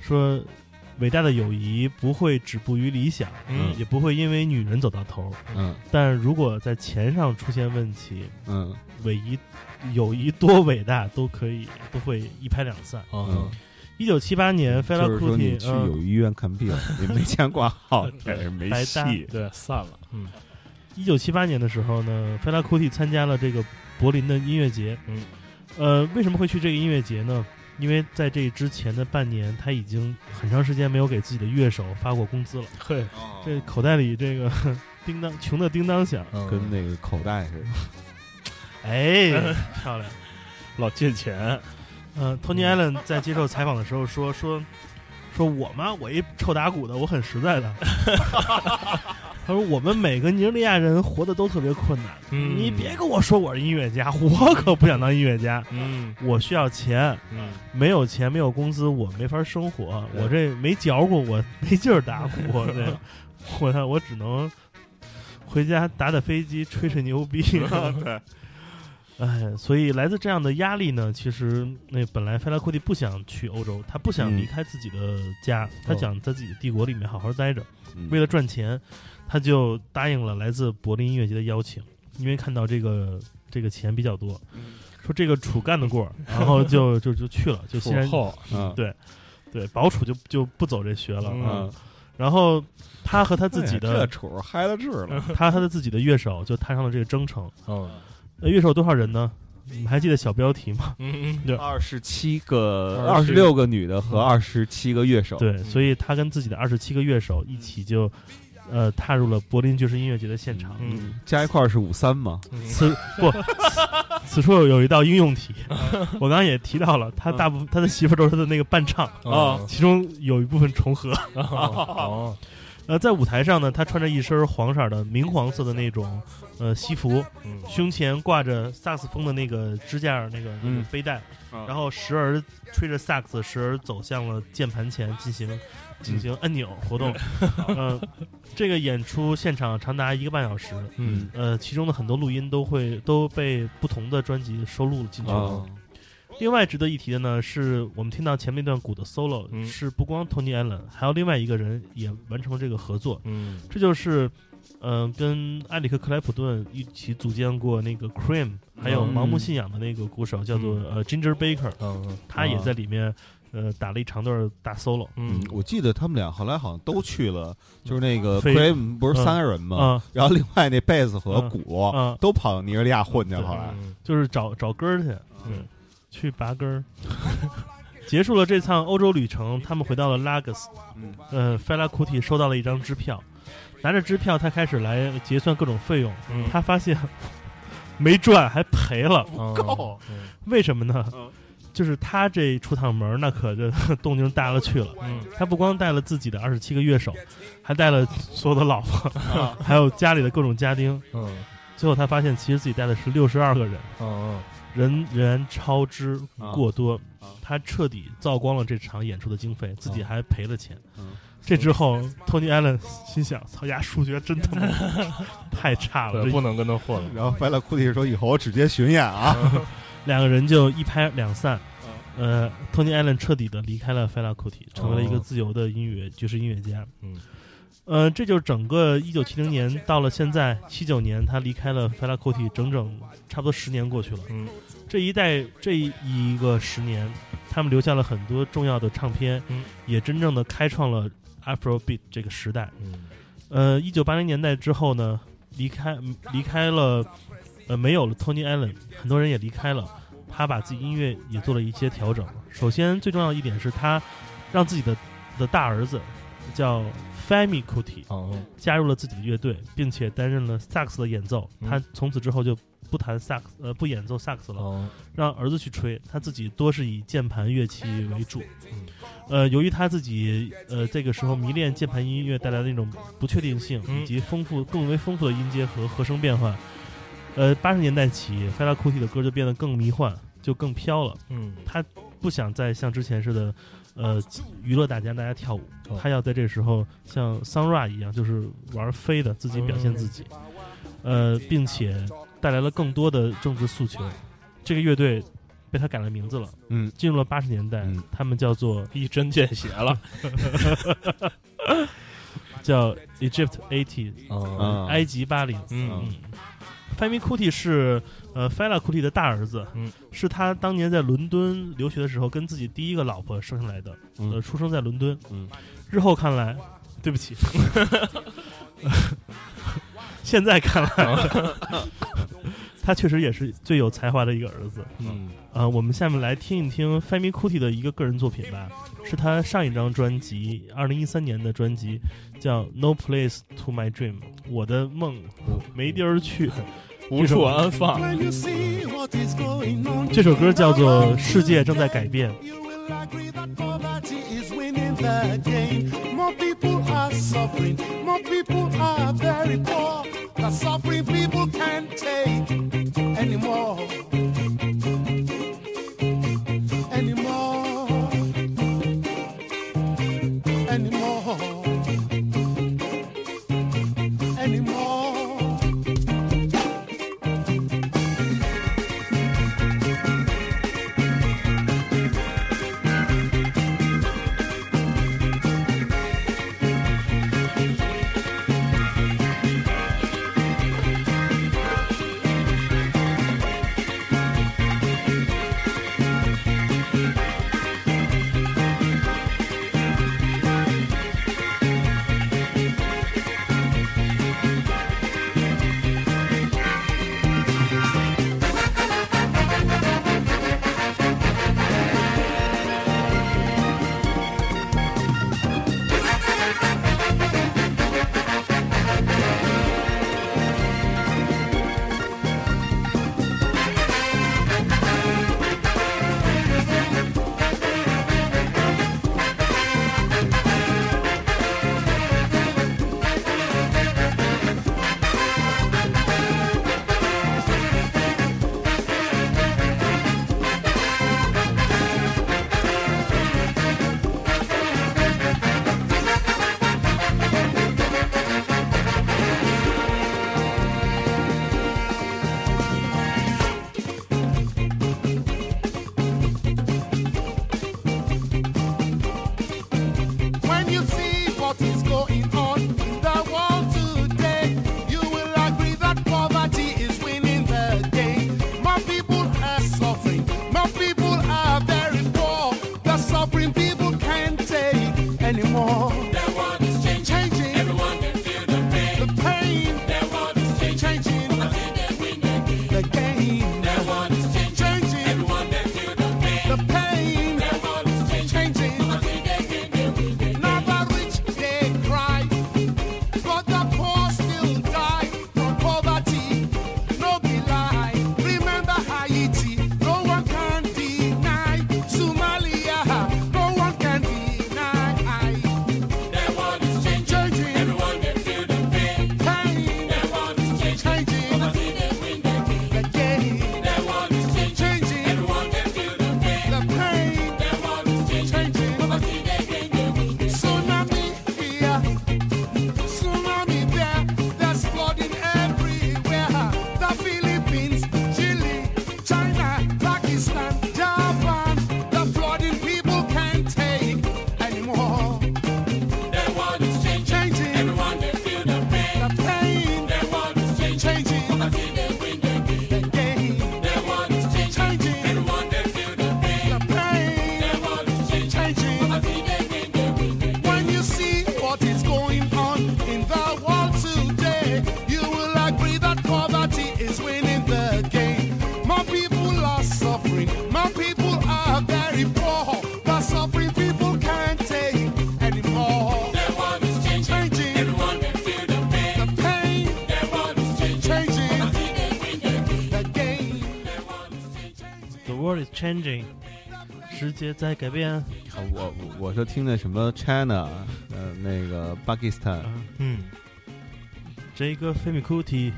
A: 说伟大的友谊不会止步于理想，
C: 嗯
A: 也不会因为女人走到头。
B: 嗯
A: 但如果在钱上出现问题，
B: 嗯
A: 伟谊友谊多伟大都可以都会一拍两散。
C: 嗯，
A: 一九七八年，菲拉库
B: 就是说你
A: 蒂
B: 去友谊医院看病，你没钱挂号，没戏。
C: 对，散了，嗯
A: 一九七八年的时候呢，费拉库蒂参加了这个柏林的音乐节。
C: 嗯，
A: 呃，为什么会去这个音乐节呢？因为在这之前的半年，他已经很长时间没有给自己的乐手发过工资了。
C: 嘿，
A: 这口袋里这个 叮当穷的叮当响，
C: 嗯
B: 跟那个口袋似的。
A: 哎，漂亮。
C: 老借钱，
A: 呃，Tony Allen 在接受采访的时候说说说我吗，我一臭打鼓的，我很实在的。他说我们每个尼日利亚人活得都特别困难，
C: 嗯。
A: 你别跟我说我是音乐家，我可不想当音乐家，
C: 嗯。
A: 我需要钱，
C: 嗯。
A: 没有钱没有工资，我没法生活，我这没嚼过，我没劲儿打鼓，对，我呢我只能回家打打飞机，吹吹牛逼。对，哎，所以来自这样的压力呢，其实那本来费拉库蒂不想去欧洲，他不想
B: 嗯
A: 离开自己的家，他
C: 哦
A: 想在自己的帝国里面好好待着。
B: 嗯
A: 为了赚钱，他就答应了来自柏林音乐节的邀请，因为看到这个这个钱比较多，说这个楚干得过，然后就就就去了，就先然
C: 后，
B: 嗯
A: 对对，保楚就就不走这学了。
C: 嗯
B: 嗯，
A: 然后他和他自己
B: 哎这
A: 的
B: 处嗨了治 了。
A: 他和他的自己的乐手就踏上了这个征程。
C: 嗯
A: 呃，乐手多少人呢？你们还记得小标题吗？
C: 嗯
A: 对
B: 二十七个、
C: 27
B: 二十六个女的和二十七个乐手。
A: 对，所以他跟自己的二十七个乐手一起就，呃，踏入了柏林爵士音乐节的现场。
C: 嗯
B: 加一块儿是五三吗？
A: 此不，此处有一道应用题，我刚刚也提到了，他大部分他的媳妇都是他的那个伴唱，
C: 啊
A: 其中有一部分重合。
C: 哦，
A: 呃，在舞台上呢，他穿着一身黄色的明黄色的那种呃西服，
C: 嗯。
A: 胸前挂着萨克斯风的那个支架那个那个
B: 嗯。
A: 背带，
B: 然
A: 然后时而吹着萨克斯，时而走向了键盘前进行进行按钮活动。呃，这个演出现场长达一个半小时，
C: 嗯。
A: 呃，其中的很多录音都会都被不同的专辑收录进去。了。
B: 啊，
A: 另外值得一提的呢，是我们听到前面一段鼓的 solo，、
C: 嗯。
A: 是不光 Tony Allen，还有另外一个人也完成了这个合作，
C: 嗯。
A: 这就是。嗯、跟埃里克克莱普顿一起组建过那个 Cream，还有
B: 嗯
A: 盲目信仰的那个鼓手叫做、
C: 嗯。
A: 呃 Ginger Baker，
C: 嗯
A: 他也在里面呃打了一长段大 solo
C: 嗯。
B: 嗯，我记得他们俩后来好像都去了，就是那个 Cream 不是三个人吗？
A: 啊
B: 然后另外那贝斯和
A: 嗯。
B: 鼓
A: 啊，
B: 都跑到尼日利亚混去了。后来，
C: 嗯。
A: 就是找找歌儿去，
C: 嗯
A: 去拔根儿。结束了这趟欧洲旅程，他们回到了拉格斯。
B: 嗯
A: 呃，费拉库蒂收到了一张支票，拿着支票，他开始来结算各种费用。
C: 嗯
A: 他发现没赚，还赔了。
C: 不
B: 够，
A: 为什么呢
B: 嗯？
A: 就是他这出趟门，那可就 动静大了去了。
C: 嗯
A: 他不光带了自己的二十七个乐手，还带了所有的老婆，还有家里的各种家丁。
C: 嗯
A: 最后他发现，其实自己带的是六十二个人，
C: 嗯嗯
A: 人员超支过多
B: 啊，
A: 他彻底造光了这场演出的经费，自己还赔了钱。
B: 嗯
A: 这之后，Tony Allen 心想：“操呀，数学真他妈 太差了。”
C: 不能跟他混了，
B: 然后费拉库蒂说：“以后我直接巡演啊。
A: 两个人就一拍两散。呃，Tony Allen 彻底的离开了费拉库蒂，成为了一个
C: 哦
A: 自由的音乐爵士音乐家。
C: 嗯
A: 呃，这就是整个一九七零年到了现在七九年，他离开了 Fela Kuti，，整整差不多十年过去了。
C: 嗯
A: 这一代这一个十年，他们留下了很多重要的唱片，
C: 嗯
A: 也真正的开创了 Afrobeat 这个时代。
C: 嗯
A: 呃，一九八零年代之后呢，离开离开了，呃，没有了 Tony Allen，很多人也离开了，他把自己音乐也做了一些调整。首先，最重要的一点是他让自己的的大儿子叫 Femi Kuti
C: 嗯
A: 加入了自己的乐队，并且担任了萨克斯的演奏。
C: 嗯。
A: 他从此之后就不弹萨克斯，呃，不演奏萨克斯了，
C: 嗯
A: 让儿子去吹，他自己多是以键盘乐器为主。
C: 嗯。
A: 呃，由于他自己呃这个时候迷恋键盘音乐带来的那种不确定性，
C: 嗯。
A: 以及丰富更为丰富的音阶和和声变换，
F: 呃，八十年代起 f e l a Kuti 的歌就变得更迷幻，就更飘了。
C: 嗯。
F: 他不想再像之前似的，呃，娱乐大家，大家跳舞。
C: 哦。
F: 他要在这时候像 Sunra 一样，就是玩飞的，自己表现自己，呃，并且带来了更多的政治诉求。这个乐队被他改了名字了，
B: 嗯。
F: 进入了八十年代，
B: 嗯。
F: 他们叫做
C: 一针见血了，
F: 叫 Egypt Eighty，、
B: 哦。
F: 埃及八零。
C: 嗯。
F: 嗯，Femi Kuti 是呃 Fela Kuti 的大儿子，
C: 嗯，
F: 是他当年在伦敦留学的时候跟自己第一个老婆生下来的，
B: 嗯。
F: 呃，出生在伦敦。
B: 嗯，
F: 日后看来，对不起，现在看来，他确实也是最有才华的一个儿子。
B: 嗯。
F: 呃，我们下面来听一听 Femi Kuti 的一个个人作品吧，是他上一张专辑，二零一三年的专辑，叫《No Place to My Dream》，我的梦没地儿去。
C: 无处安放。
F: 这首歌叫做《世界正在改变》。
A: changing，
F: 世界在改变。
B: 啊我我我是听那什么 China，呃，那个巴基斯坦，
F: 嗯，这个 Femi Kuti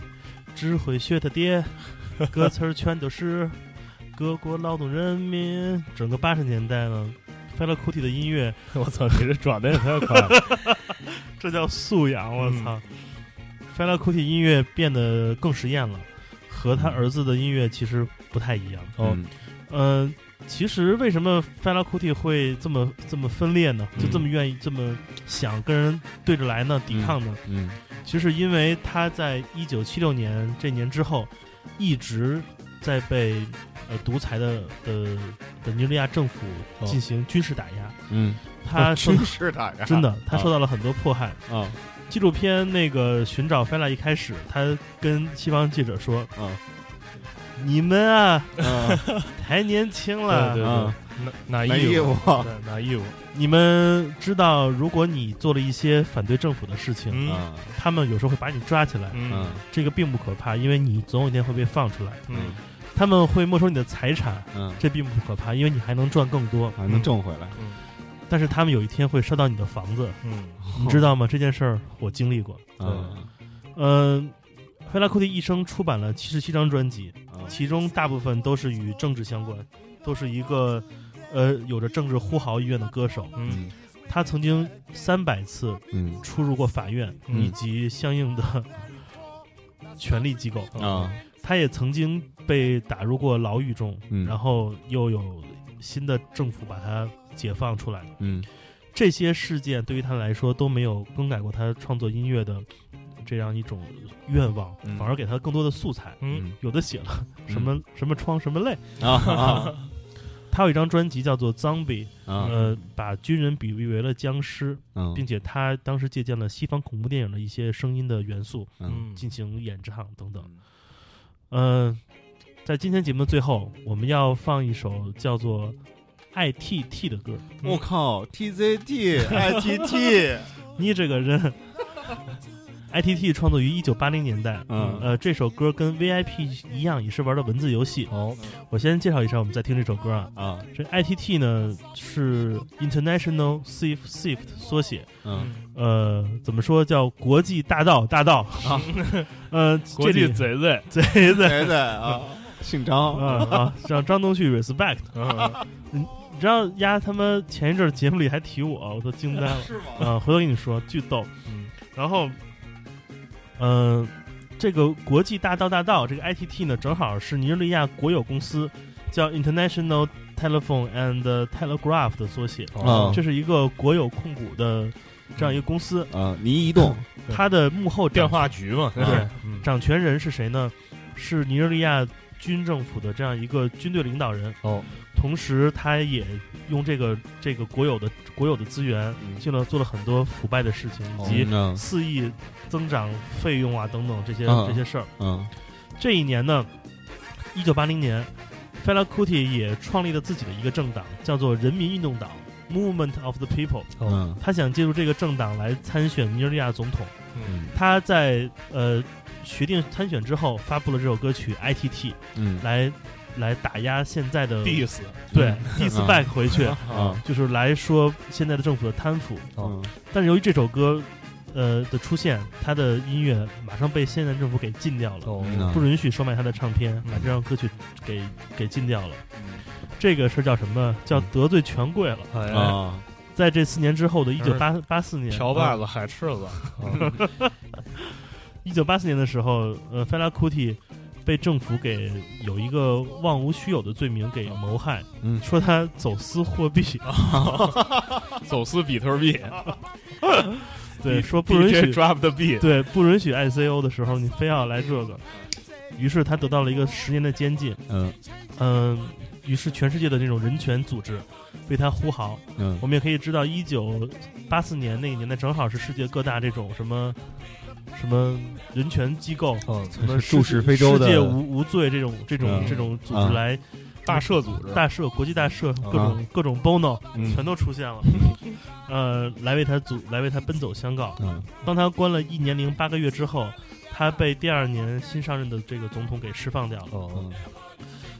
A: 只会学他爹，歌词儿全都是各国劳动人民。整个八十年代呢，Fela Kuti 的音乐，
C: 我操，你这转的也太快了。
A: 这叫素养，我操！Fela Kuti 音乐变得更实验了，和他儿子的音乐其实不太一样。
C: 哦
B: 嗯
A: 呃，其实为什么 Fela Kuti 会这么这么分裂呢？就这么愿意这么想跟人对着来呢，抵抗呢？
B: 嗯
A: 其实因为他在一九七六年这年之后，一直在被呃独裁的的的尼日利亚政府
C: 哦
A: 进行军事打压，
B: 嗯
A: 他受
B: 军事打压
A: 真的他受到了很多迫害。
B: 啊
A: 纪录片那个寻找 Fela 一开始，他跟西方记者说
B: 啊：“
A: 你们啊，
B: 啊
A: 太年轻了，
C: 对对
B: 啊
C: 对，拿拿
B: 拿衣
C: 衣服，
B: 服
C: 对，拿衣服，
A: 你们知道，如果你做了一些反对政府的事情，
C: 嗯。
B: 啊
A: 他们有时候会把你抓起来。
C: 嗯。
B: 嗯
A: 这个并不可怕，因为你总有一天会被放出来。
C: 嗯。
A: 他们会没收你的财产，
B: 嗯，
A: 这并不可怕，因为你还能赚更多。
B: 还能挣回来。嗯。
A: 但是他们有一天会烧到你的房子，
C: 嗯。
A: 你知道吗？这件事儿我经历过。
B: 嗯。
A: 嗯，菲拉库蒂一生出版了七十七张专辑，
B: 啊。
A: 其中大部分都是与政治相关，都是一个呃有着政治呼号意愿的歌手。
C: 嗯。
A: 他曾经三百次
B: 嗯。
A: 出入过法院、
C: 嗯。
A: 以及相应的权力机构。
B: 啊。
A: 他也曾经被打入过牢狱中，
B: 嗯。
A: 然后又有新的政府把他解放出来。
B: 嗯。
A: 这些事件对于他来说都没有更改过他创作音乐的这样一种愿望，
B: 嗯
A: 反而给他更多的素材。
C: 嗯
A: 有的写了什么、什么疮什么泪。
B: 啊啊
A: 他有一张专辑叫做《Zombie》，
B: 啊
A: 呃，把军人比喻为了僵尸，
B: 嗯
A: 并且他当时借鉴了西方恐怖电影的一些声音的元素
B: 嗯
A: 进行演唱等等。嗯、在今天节目的最后，我们要放一首叫做《ITT》的歌。
B: 我靠，TZT ITT，
A: 你这个人，ITT 创作于一九八零年代。
B: 嗯
A: 呃，这首歌跟 VIP 一样，也是玩的文字游戏。
C: 哦
A: 我先介绍一下，我们再听这首歌啊。
B: 啊
A: 这 ITT 呢是 International Safe Shift 缩写，
B: 嗯
A: 呃，怎么说叫国际大道大道啊？呃，
C: 国际
A: 这里
C: 贼贼，
A: 贼贼
B: 对对啊，姓张
A: 啊啊，让张东旭 respect。
C: 嗯
A: 你知道丫他妈前一阵儿节目里还提我，我都惊呆了。
B: 是吗？
A: 啊，回头跟你说，巨逗。
C: 嗯
A: 然后，嗯、这个国际大道大道这个 ITT 呢，正好是尼日利亚国有公司叫 International Telephone and Telegraph 的缩写。
B: 哦
A: 这是一个国有控股的这样一个公司，
B: 啊，尼移动
A: 它的幕后
C: 电话局嘛，
A: 对
C: 嗯
A: 掌权人是谁呢？是尼日利亚军政府的这样一个军队领导人。
C: 哦，
A: 同时，他也用这个这个国有的国有的资源，进了做了很多腐败的事情，以及
B: 嗯。
A: 肆意增长费用啊等等这些、
B: 嗯。
A: 这些事儿。
B: 嗯。
A: 这一年呢，一九八零年，Fela Kuti 也创立了自己的一个政党，叫做人民运动党 （Movement of the People）。
B: 嗯。
A: 他想借助这个政党来参选尼日利亚总统。
C: 嗯。
A: 他在呃决定参选之后，发布了这首歌曲《ITT》，
B: 嗯。
A: 来来打压现在的
C: ，diss
A: 对 diss back 回去，
B: 啊
A: 就是来说现在的政府的贪腐。
B: 嗯。
A: 但是由于这首歌呃的出现，他的音乐马上被现在政府给禁掉了，不允许售卖他的唱片，把这张歌曲给给禁掉了。这个事儿叫什么？叫得罪权贵了。
C: 哎，
B: 啊。
A: 在这四年之后的一九八八四年，
C: 条把子海赤子，
A: 一九八四年的时候，呃，费拉库蒂被政府给有一个忘无虚有的罪名给谋害，
B: 嗯。
A: 说他走私货币，
C: 走私比特币，
A: 对，说不允许
C: drop the beat，
A: 对，不允许 ICO 的时候，你非要来这个，于是他得到了一个十年的监禁。
B: 嗯。
A: 嗯，于是全世界的这种人权组织为他呼号。
B: 嗯。
A: 我们也可以知道，一九八四年那一年代，正好是世界各大这种什么什么人权机构，
C: 嗯，
A: 什么
B: 注视非洲的
A: 世界无无罪这种这种、
B: 嗯。
A: 这种组织
B: 啊。
A: 来。
C: 大社组织，
A: 大社、国际大社，各种、各种 bono、
B: 嗯。
A: 全都出现了，呃，来为他组来为他奔走相告。
B: 嗯。
A: 当他关了一年零八个月之后，他被第二年新上任的这个总统给释放掉了。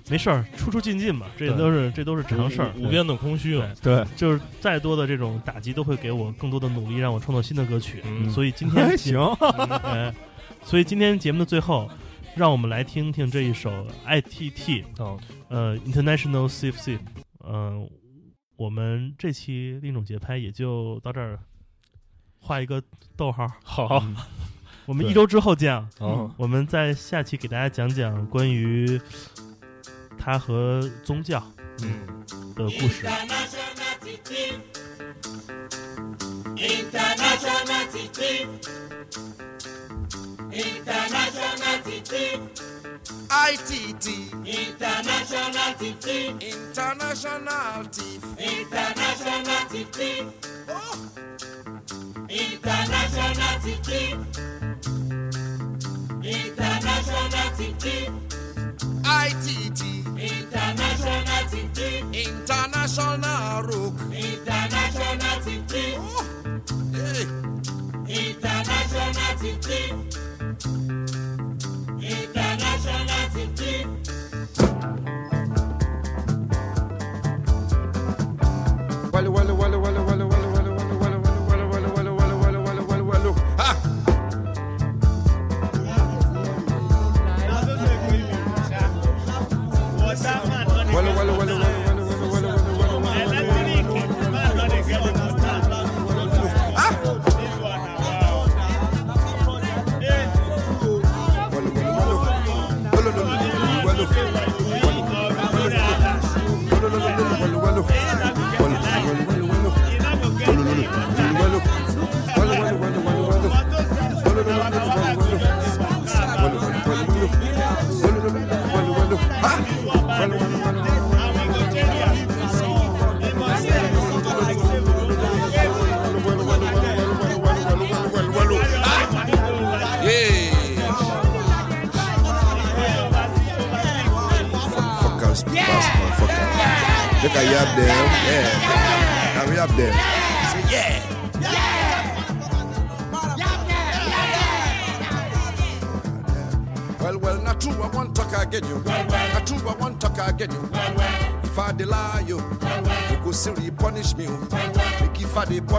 A: 没事儿，出出进进嘛，这都是这都是常事儿。
C: 无边的空虚嘛，
B: 对
A: 就是再多的这种打击，都会给我更多的努力，让我创作新的歌曲。
C: 嗯
A: 所以今天
B: 还 行
A: 哎，所以今天节目的最后，让我们来听听这一首 ITT，
C: 嗯，
A: 呃，International Thief，嗯、我们这期另一种节拍也就到这儿，画一个逗号。
C: 好，对
A: 我们一周之后见啊！
C: 嗯
A: 我们在下期给大家讲讲关于他和宗教，
C: 嗯，
A: 的故事。
E: ITT ITT,
G: International Thief.
E: International Rook.
G: International Thief.
E: Oh, hey,
G: International Thief. International Thief.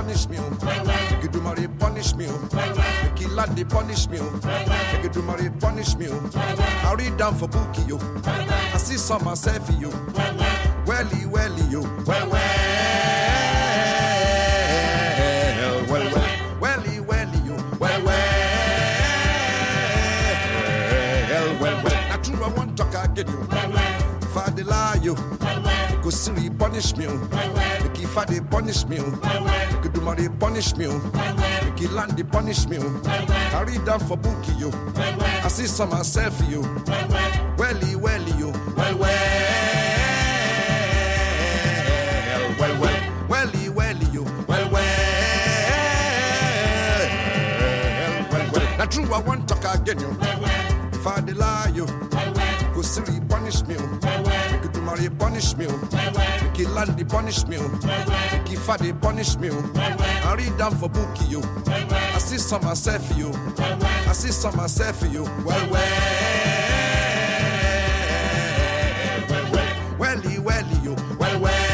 E: Punish me. Make you do my punish me. Make you land they punish me. Make you do my punish me. I read down for bookie you. I see some myself for you. Welly, welly you. Well, well. Well, well. Welly, welly you. Well, well. Well, well. Not true, I want talk again you. If I lie you, go silly punish me. Make if I punish me. They punish me. Oh. Make you land they punish me. Oh. I read down for bookie you. I see some myself you. Welly, welly you. Well, well. Well, well. Welly, welly you. Well, well. Well, well. Not true, I want talk again you. If I lie you, go silly punish me. Oh. My punish me. Oh. Make you land the punish me. You fat the punish me. Oh. I read down for bookie you. I see some myself for you. I see some myself for you. Well, well. Well, well. Welly, welly you. Well. Well,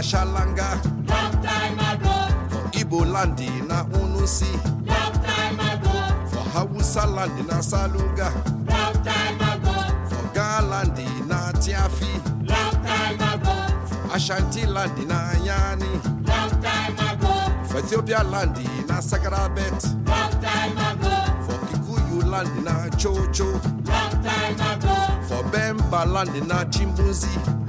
E: land Ashalanga.
G: Long time ago.
E: For Igbo land in Unusi.
G: Long time ago.
E: For Hausa land in Asaluga.
G: Long time ago.
E: For Ga land in Tiafi.
G: Long time ago.
E: For Ashanti land in Ayani.
G: Long time ago.
E: For Ethiopia land in Sakarabet.
G: Long time ago.
E: For Kikuyu land in Chocho.
G: Long time ago.
E: For Bemba land in Chimbuzi.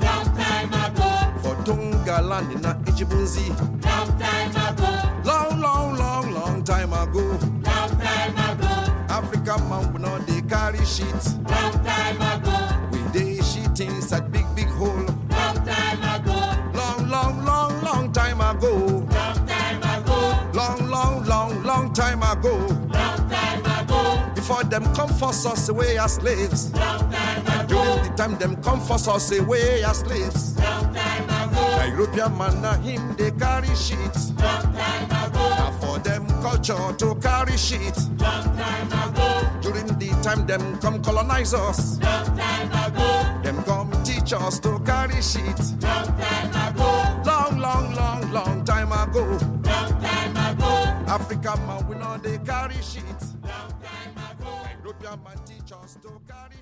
G: Long time ago.
E: For Tonga land in Ichibunzi.
G: Long time ago.
E: Long, long, long, long time ago.
G: Long time ago.
E: African man will not they carry shit.
G: Long time ago.
E: We they shit inside big, big hole.
G: Long time ago.
E: Long, long, long, long time ago.
G: Long time ago.
E: Long, long, long, long time ago.
G: Long time ago.
E: Before them come force us away as slaves.
G: Long time ago.
E: During the time them come force us away as slaves.
G: Long time ago.
E: European man na him they carry shit.
G: Long time ago,
E: Now for them culture to carry shit.
G: long time ago,
E: During the time them come colonize us.
G: long time ago,
E: Them come teach us to carry shit.
G: long time ago,
E: Long, long, long, long time ago.
G: long time ago,
E: Africa man we know they carry shit.
G: long time ago.
E: European man teach us to carry.